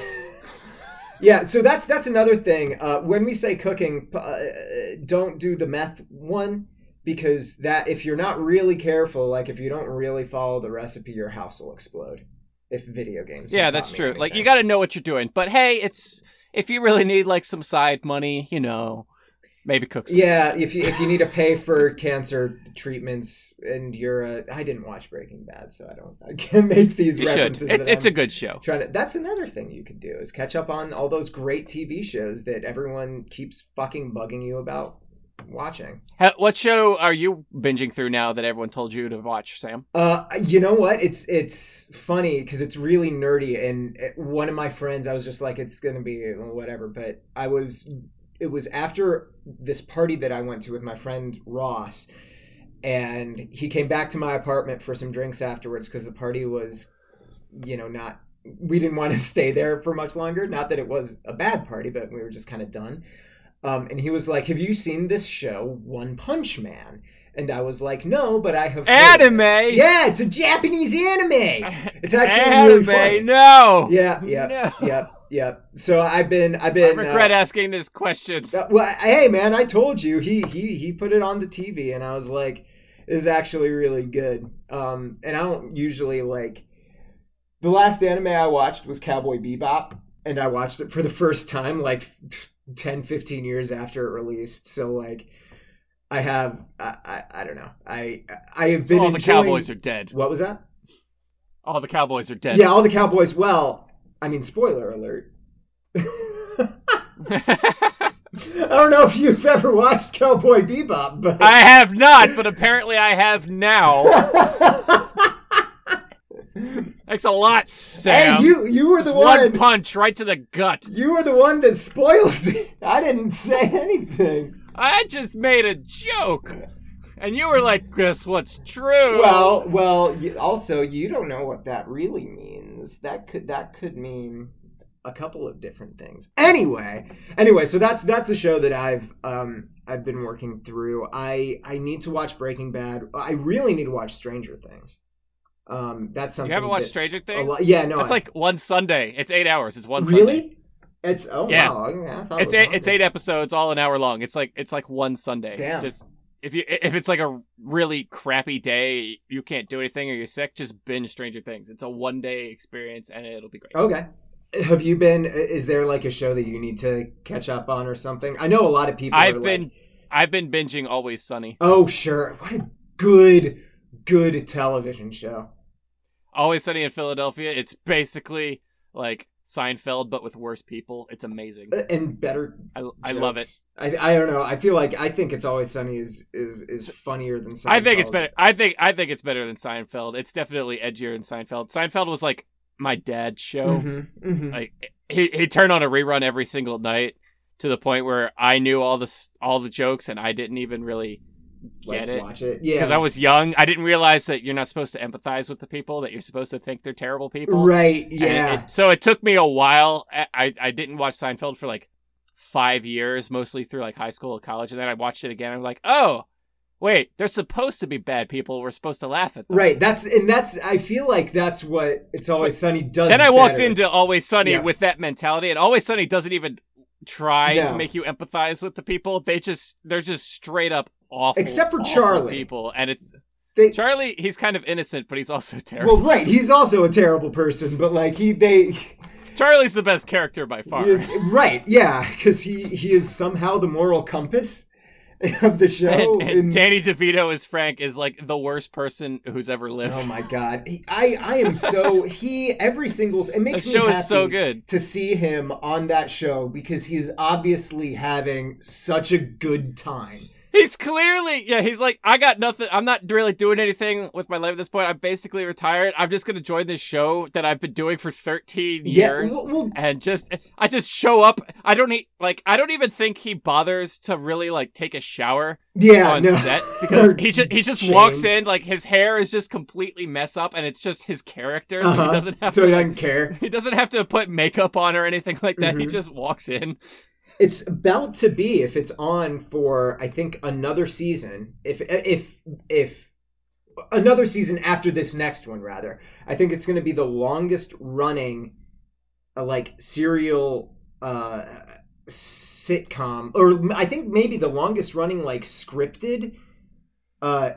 yeah, so that's that's another thing. Uh, when we say cooking, uh, don't do the meth one because that if you're not really careful, like if you don't really follow the recipe, your house will explode. If video games, Yeah, that's true. Like you got to know what you're doing. But hey, it's if you really need like some side money, you know, maybe cook. Some. Yeah, if you if you need to pay for cancer treatments and you're a, I didn't watch Breaking Bad, so I don't I can't make these you references. It, it's I'm- a good show. trying to that's another thing you could do is catch up on all those great tv shows that everyone keeps fucking bugging you about watching. Ha- What show are you binging through now that everyone told you to watch, Sam? Uh, you know what? It's it's funny because it's really nerdy, and it- one of my friends, I was just like, it's gonna be whatever. But I was, it was after this party that I went to with my friend Ross, and he came back to my apartment for some drinks afterwards because the party was, you know, not. We didn't want to stay there for much longer. Not that it was a bad party, but we were just kind of done. Um, and he was like, "Have you seen this show, One Punch Man?" And I was like, "No, but I have." heard it." Anime. Yeah, it's a Japanese anime. It's actually Anime. really funny. No. Yeah, yeah, No. yep, yep. So I've been, I've I been. regret uh, asking this question. uh, well, hey man, I told you he he he put it on the TV, and I was like, "This is actually really good." Um, and I don't usually like. The last anime I watched was Cowboy Bebop, and I watched it for the first time like 10, 15 years after it released. So like, I have, I, I, I don't know, I I have So been all the cowboys are dead. What was that? All the cowboys are dead. Yeah, all the Cowboys. Well, I mean, spoiler alert. I don't know if you've ever watched Cowboy Bebop, but I have not, but apparently I have now. Thanks a lot, Sam. hey, you you were the Just one one. punch right to the gut. You were the one that spoiled it. I didn't say anything. I just made a joke, and you were like, "Guess what's true?" Well, well. Also, you don't know what that really means. That could that could mean a couple of different things. Anyway, anyway, so that's that's a show that I've um I've been working through. I I need to watch Breaking Bad. I really need to watch Stranger Things. Um, that's something you haven't watched Stranger Things? lot- yeah, no, It's like one Sunday. It's eight hours. It's one Sunday. really. It's oh Yeah. wow. Yeah, I thought it It's was eight, it's eight episodes, all an hour long. It's like it's like one Sunday. Damn. Just if you if it's like a really crappy day, you can't do anything or you're sick, just binge Stranger Things. It's a one day experience and it'll be great. Okay. Have you been? Is there like a show that you need to catch up on or something? I know a lot of people. I've been Like, I've been binging Always Sunny. oh sure, what a good, good television show. Always Sunny in Philadelphia. It's basically like Seinfeld but with worse people. It's amazing. Uh, and better. I, I love it. I I don't know. I feel like I think it's always sunny is is is funnier than. Seinfeld. I think it's better. I think I think it's better than Seinfeld. It's definitely edgier than Seinfeld. Seinfeld was like my dad's show. Mhm, mhm. Like he he turned on a rerun every single night to the point where I knew all the all the jokes and I didn't even really Like, get it Watch it. Yeah. because I was young. I didn't realize that you're not supposed to empathize with the people. That you're supposed to think they're terrible people. Right. And it- Yeah. it- so it took me a while. I, I didn't watch Seinfeld for like five years, mostly through like high school, or college, and then I watched it again. I'm like, oh, wait, they're supposed to be bad people. We're supposed to laugh at them. Right. That's and that's. I feel like that's what it's always sunny does. Then I walked better. into Always Sunny Yeah. with that mentality, and Always Sunny doesn't even try to make you empathize with the people. They just they're just straight up awful. Except for awful Charlie. people, and it's They, Charlie. He's kind of innocent, but he's also terrible. well, right. He's also a terrible person, but like he they. Charlie's the best character by far. Is right, yeah, because he he is somehow the moral compass of the show. and, and in- Danny DeVito as Frank is like the worst person who's ever lived. oh my god, he, I I am so he every single it that makes me show happy is so good. to see him on that show because he's obviously having such a good time. He's clearly yeah. He's like I got nothing. I'm not really doing anything with my life at this point. I'm basically retired. I'm just gonna join this show that I've been doing for 13 Yeah, years. well, well, and just I just show up. I don't need like I don't even think he bothers to really like take a shower yeah, on no. set because he just he just walks in like his hair is just completely mess up and it's just his character, so Uh-huh. he doesn't have so to he doesn't care. he doesn't have to put makeup on or anything like that. He Mhm. just walks in. It's about to be if it's on for I think another season. If if if another season after this next one rather. I think it's going to be the longest running uh, like serial uh sitcom or I think maybe the longest running like scripted uh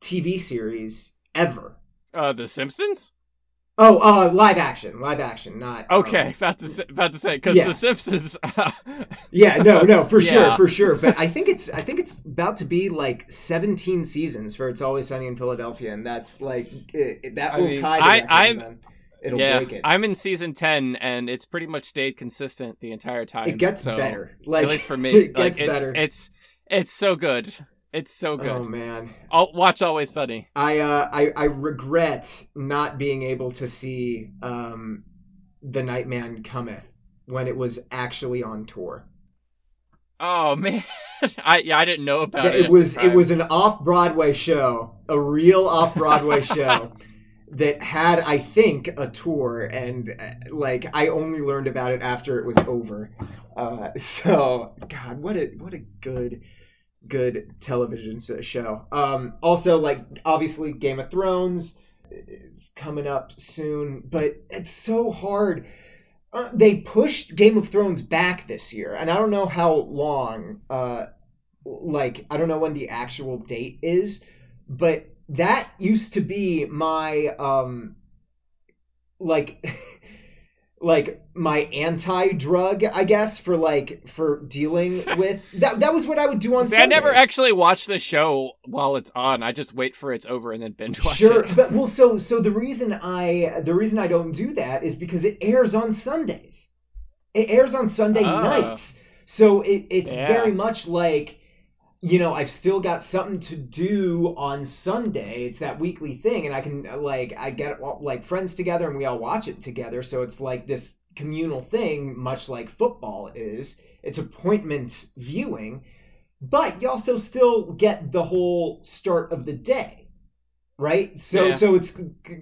TV series ever. Uh, The Simpsons. Oh, uh live action, live action, not um, Okay, about to say, about to say because Yeah. The Simpsons. Yeah, no, no, for sure, Yeah. for sure. But I think it's I think it's about to be like 17 seasons for It's Always Sunny in Philadelphia, and that's like it, that I will mean, tie. The I- record, I'm- It'll yeah, break it. I'm in season ten, and it's pretty much stayed consistent the entire time. it gets so- better. Like at least for me, it like gets it's, better. It's It's so good. It's so good. Oh man, I'll watch Always Sunny. I uh, I I regret not being able to see um, the Nightman Cometh when it was actually on tour. Oh man, I yeah I didn't know about it. it was it was an off Broadway show, a real off Broadway show that had I think a tour, and uh, like I only learned about it after it was over. Uh, so God, what a what a good good television show. Um, also, like obviously Game of Thrones is coming up soon, but it's so hard. Uh, they pushed Game of Thrones back this year, and I don't know how long. Uh, like I don't know when the actual date is, but that used to be my um like like my anti-drug, I guess, for like for dealing with that that was what I would do on See, I never actually watch the show while it's on. I just wait for it's over and then binge watch it. Sure, it. but well, so so the reason I the reason I don't do that is because it airs on Sundays. It airs on Sunday Ah. nights, so it, it's Yeah. very much like you know I've still got something to do on Sunday. It's that weekly thing, and I can uh, like I get like friends together and we all watch it together. So it's like this communal thing, much like football is. It's appointment viewing, but you also still get the whole start of the day right? So Yeah. so it's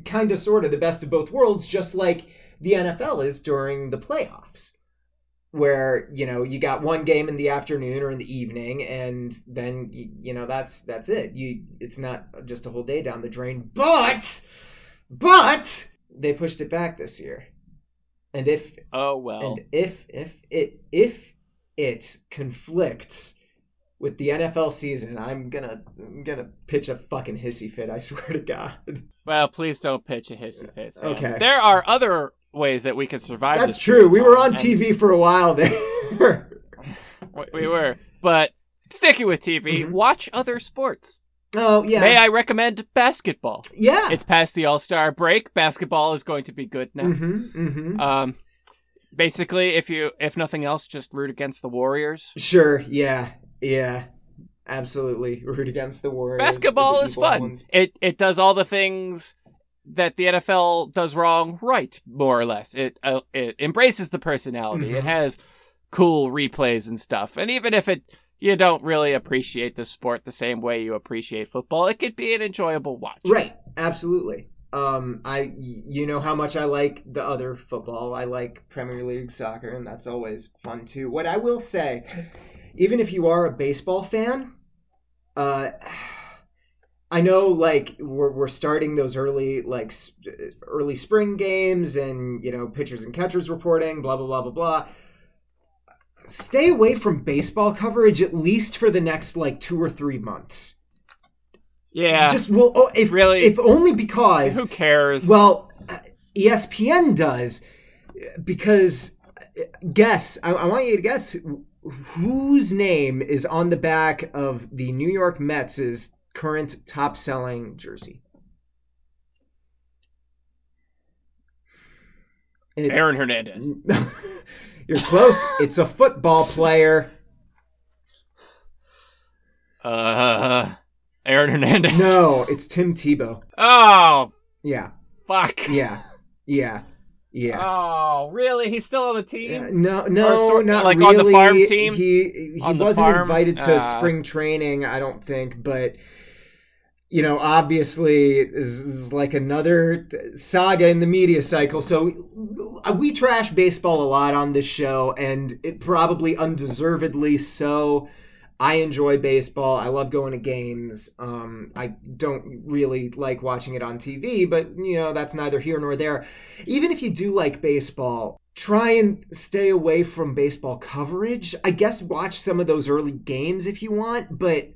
kind of sort of the best of both worlds, just like the NFL is during the playoffs, where you know you got one game in the afternoon or in the evening, and then you, you know that's that's it. You it's not just a whole day down the drain, but but they pushed it back this year, and if Oh well. and if if it if it conflicts with the NFL season, I'm gonna I'm gonna pitch a fucking hissy fit. I swear to God. Well, please don't pitch a hissy fit. Sam. Okay. There are other ways that we could survive. That's true. We were on and TV for a while there. we- We were, but sticking with TV, Mhm. watch other sports. oh yeah, May I recommend basketball? yeah. It's past the All Star break. Basketball is going to be good now. mm-hmm, mm-hmm. Um, basically, if you, if nothing else, just root against the Warriors. sure. Yeah. Yeah. Absolutely. Root against the Warriors. Basketball the is fun. ones. It it does all the things that the NFL does wrong, right? More or less. It uh, it embraces the personality. It Mhm. has cool replays and stuff. And even if it you don't really appreciate the sport the same way you appreciate football, it could be an enjoyable watch. Right. Absolutely. Um, I you know how much I like the other football. I like Premier League soccer, and that's always fun too. What I will say, even if you are a baseball fan, uh, I know like we're we're starting those early like early spring games, and you know pitchers and catchers reporting, blah blah blah blah blah. Stay away from baseball coverage at least for the next like two or three months. Yeah. Just well, oh, if Really? if only because who cares? well, ESPN does because guess I, I want you to guess whose name is on the back of the New York Mets' current top-selling jersey. It- Aaron Hernandez. You're close. It's a football player. Uh Aaron Hernandez. No, it's Tim Tebow. Oh, Yeah, fuck. yeah, yeah, yeah. Oh, really? He's still on the team? Yeah, no, no, sort- not like really. on the farm team? He he wasn't farm? invited to Ah. spring training, I don't think. But you know, obviously, this is like another saga in the media cycle. So uh, we trash baseball a lot on this show, and it probably undeservedly so. I enjoy baseball. I love going to games. Um, I don't really like watching it on TV, but you know that's neither here nor there. Even if you do like baseball, try and stay away from baseball coverage. I guess watch some of those early games if you want, but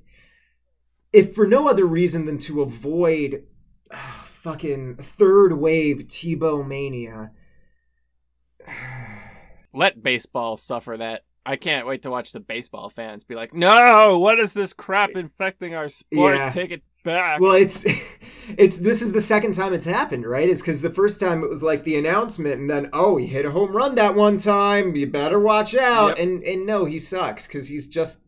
if for no other reason than to avoid ah, fucking third wave Tebow mania. Let baseball suffer that. I can't wait to watch the baseball fans be like, "No, what is this crap infecting our sport? Yeah. Take it back." Well, it's it's this is the second time it's happened, right? It's because the first time it was like the announcement, and then oh, he hit a home run that one time. You better watch out. Yep. And and no, he sucks because he's just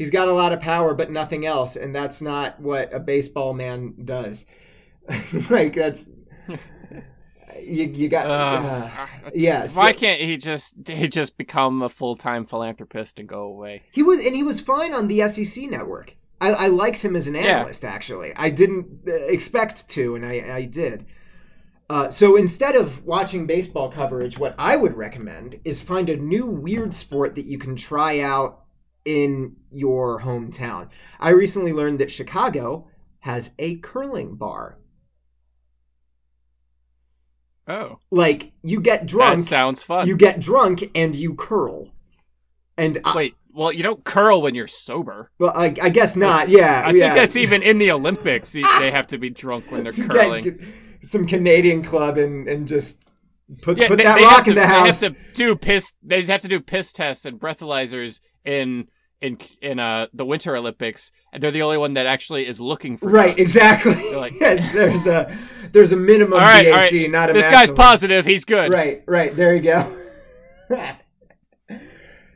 He's got a lot of power, but nothing else, and that's not what a baseball man does. like that's you, you got uh, uh, yeah. So, why can't he just he just become a full time philanthropist and go away? He was and he was fine on the SEC network. I, I liked him as an analyst. Yeah. Actually, I didn't uh, expect to, and I, I did. Uh, so instead of watching baseball coverage, what I would recommend is find a new weird sport that you can try out in your hometown. I recently learned that Chicago has a curling bar. Oh. Like you get drunk. That sounds fun. You get drunk and you curl. And I, wait, well, you don't curl when you're sober. Well, I, I guess not. Yeah, I yeah. think that's even in the Olympics. they have to be drunk when they're curling. some Canadian club and and just put yeah, put they, that they rock in to, the house. They have to do piss. They have to do piss tests and breathalyzers in in in uh the Winter Olympics, and they're the only one that actually is looking for. Right, drugs. exactly. Like, yes, there's a there's a minimum all right, BAC, all right. not a. This maximum. guy's positive. He's good. Right, right. There you go.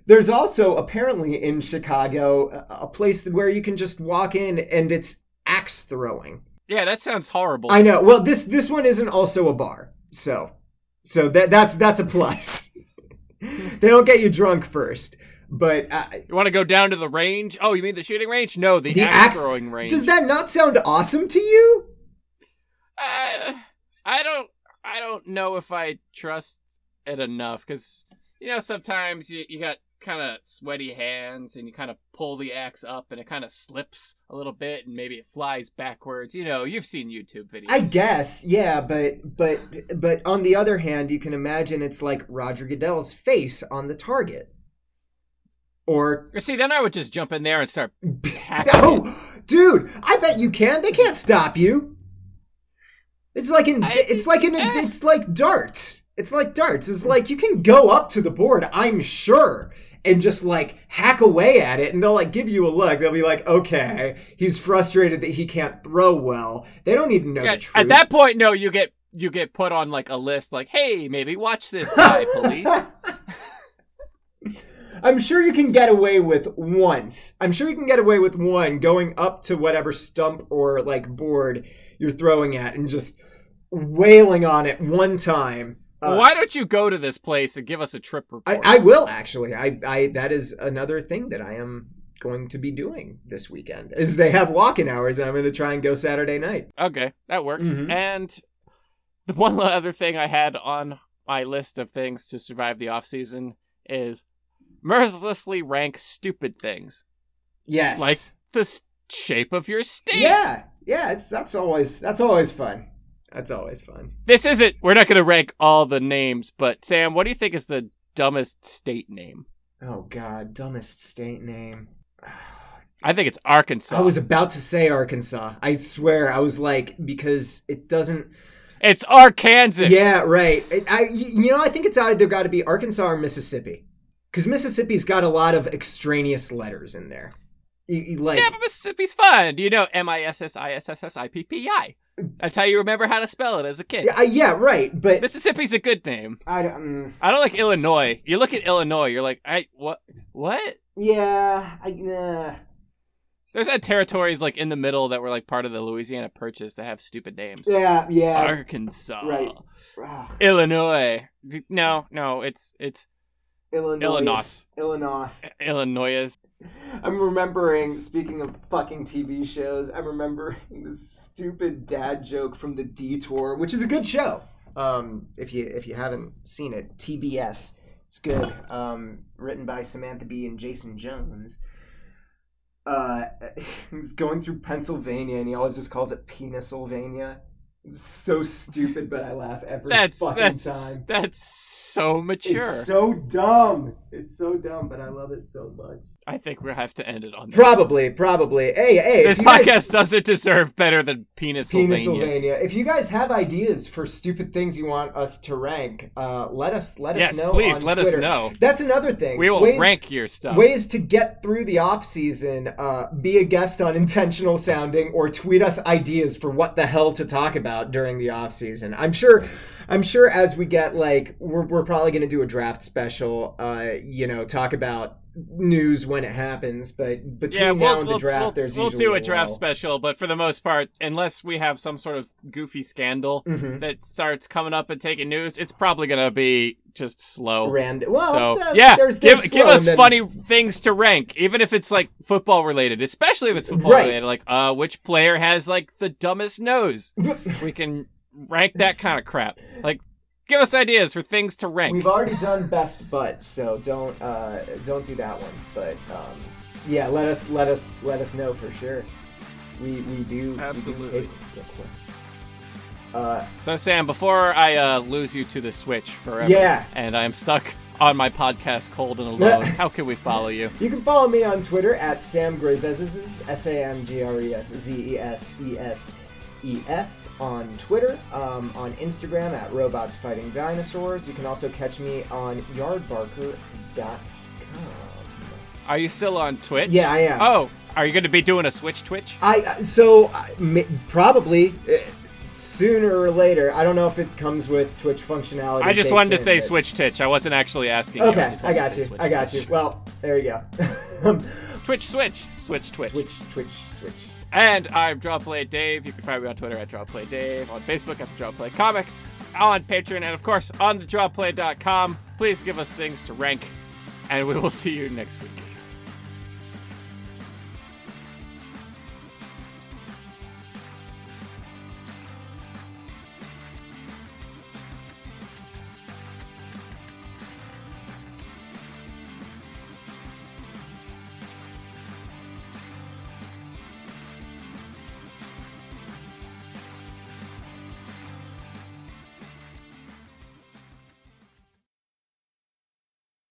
there's also apparently in Chicago a place where you can just walk in and it's axe throwing. Yeah, that sounds horrible. I know. Well, this this one isn't also a bar, so so that that's that's a plus. they don't get you drunk first. But uh, you want to go down to the range? Oh, you mean the shooting range? No, the, the axe, throwing range. Does that not sound awesome to you? Uh, I don't. I don't know if I trust it enough because you know sometimes you you got kind of sweaty hands and you kind of pull the axe up and it kind of slips a little bit and maybe it flies backwards. You know, you've seen YouTube videos. I guess, yeah, but but but on the other hand, you can imagine it's like Roger Goodell's face on the target. Or see, then I would just jump in there and start. oh, dude! I bet you can. They can't stop you. It's like in. I, it's like in. A, eh. it's like darts. It's like darts. It's like you can go up to the board. I'm sure and just like hack away at it and they'll like give you a look. They'll be like okay he's frustrated that he can't throw well. They don't even know yeah, the truth at that point no you get you get put on like a list like hey maybe watch this guy police. I'm sure you can get away with once. I'm sure you can get away with one going up to whatever stump or like board you're throwing at and just wailing on it one time uh, Why don't you go to this place and give us a trip report? I, I will actually. I, I that is another thing that I am going to be doing this weekend. Is they have walking hours, and I'm going to try and go Saturday night. Okay, that works. Mm-hmm. And the one other thing I had on my list of things to survive the off season is mercilessly rank stupid things. Yes, like the shape of your state. Yeah, yeah. It's that's always that's always fun. That's always fun. This isn't. We're not going to rank all the names, but Sam, what do you think is the dumbest state name? Oh God, dumbest state name. I think it's Arkansas. I was about to say Arkansas. I swear, I was like because it doesn't. It's Arkansas. Yeah, right. I you know I think it's either got to be Arkansas or Mississippi, because Mississippi's got a lot of extraneous letters in there. You, you like, yeah, but Mississippi's fun. Do you know M I S S I S S S I P P I? That's how you remember how to spell it as a kid. Yeah, yeah, right. But Mississippi's a good name. I don't. Um, I don't like Illinois. You look at Illinois, you're like, I what? What? Yeah, I. Uh... There's had territories like in the middle that were like part of the Louisiana Purchase that have stupid names. Yeah, yeah. Arkansas, right? Illinois. No, no, it's it's Illinois. Illinois. Illinois. Illinois. I'm remembering, speaking of fucking TV shows, I'm remembering this stupid dad joke from The Detour, which is a good show. Um, if you if you haven't seen it, TBS. It's good. Um, written by Samantha Bee and Jason Jones. Uh, he's going through Pennsylvania and he always just calls it Pennsylvania. It's so stupid, but I laugh every that's, fucking that's, time. That's so mature. It's so dumb. It's so dumb, but I love it so much. I think we'll have to end it on that. Probably, probably. Hey, hey. This podcast guys... doesn't deserve better than Pennsylvania. Pennsylvania. If you guys have ideas for stupid things you want us to rank, uh, let us let yes, us know. please let Twitter. us know. That's another thing. We will ways, rank your stuff. Ways to get through the off season. Uh, be a guest on intentional sounding, or tweet us ideas for what the hell to talk about during the off season. I'm sure. I'm sure as we get like we're we're probably gonna do a draft special. Uh, you know, talk about news when it happens. But between yeah, now we'll, and we'll, the draft, we'll, there's we'll usually do a draft special, but for the most part, unless we have some sort of goofy scandal Mhm. that starts coming up and taking news, it's probably gonna be just slow. Rand- well, so uh, yeah, there's, give there's give slow us then- funny things to rank, even if it's like football related, especially if it's football Right. related. Like, uh, which player has like the dumbest nose? we can rank that kind of crap. Like, give us ideas for things to rank. We've already done best butt, so don't uh, don't do that one. But um, yeah, let us let us let us know for sure. We we do Absolutely. We do take requests. Uh, So Sam, before I uh, lose you to the Switch forever, Yeah. and I'm stuck on my podcast cold and alone, how can we follow you? you can follow me on Twitter at Sam Greszes, S A M G R E S Z E S E S E S on Twitter, um, on Instagram at Robots Fighting Dinosaurs. You can also catch me on yardbarker.com. Are you still on Twitch? Yeah, I am. Oh, are you going to be doing a Switch Twitch? I so I, probably uh, sooner or later. I don't know if it comes with Twitch functionality. I just wanted to say but- Switch Twitch. I wasn't actually asking you. Okay, just I wanted got you. Switch I got Twitch. you. Well, there you go. Twitch Switch. Switch Twitch. Switch, Twitch, Switch. And I'm Drawplay Dave. You can find me on Twitter at Drawplay Dave, on Facebook at the Drawplay Comic, on Patreon, and of course on the Drawplay.com. Please give us things to rank, and we will see you next week.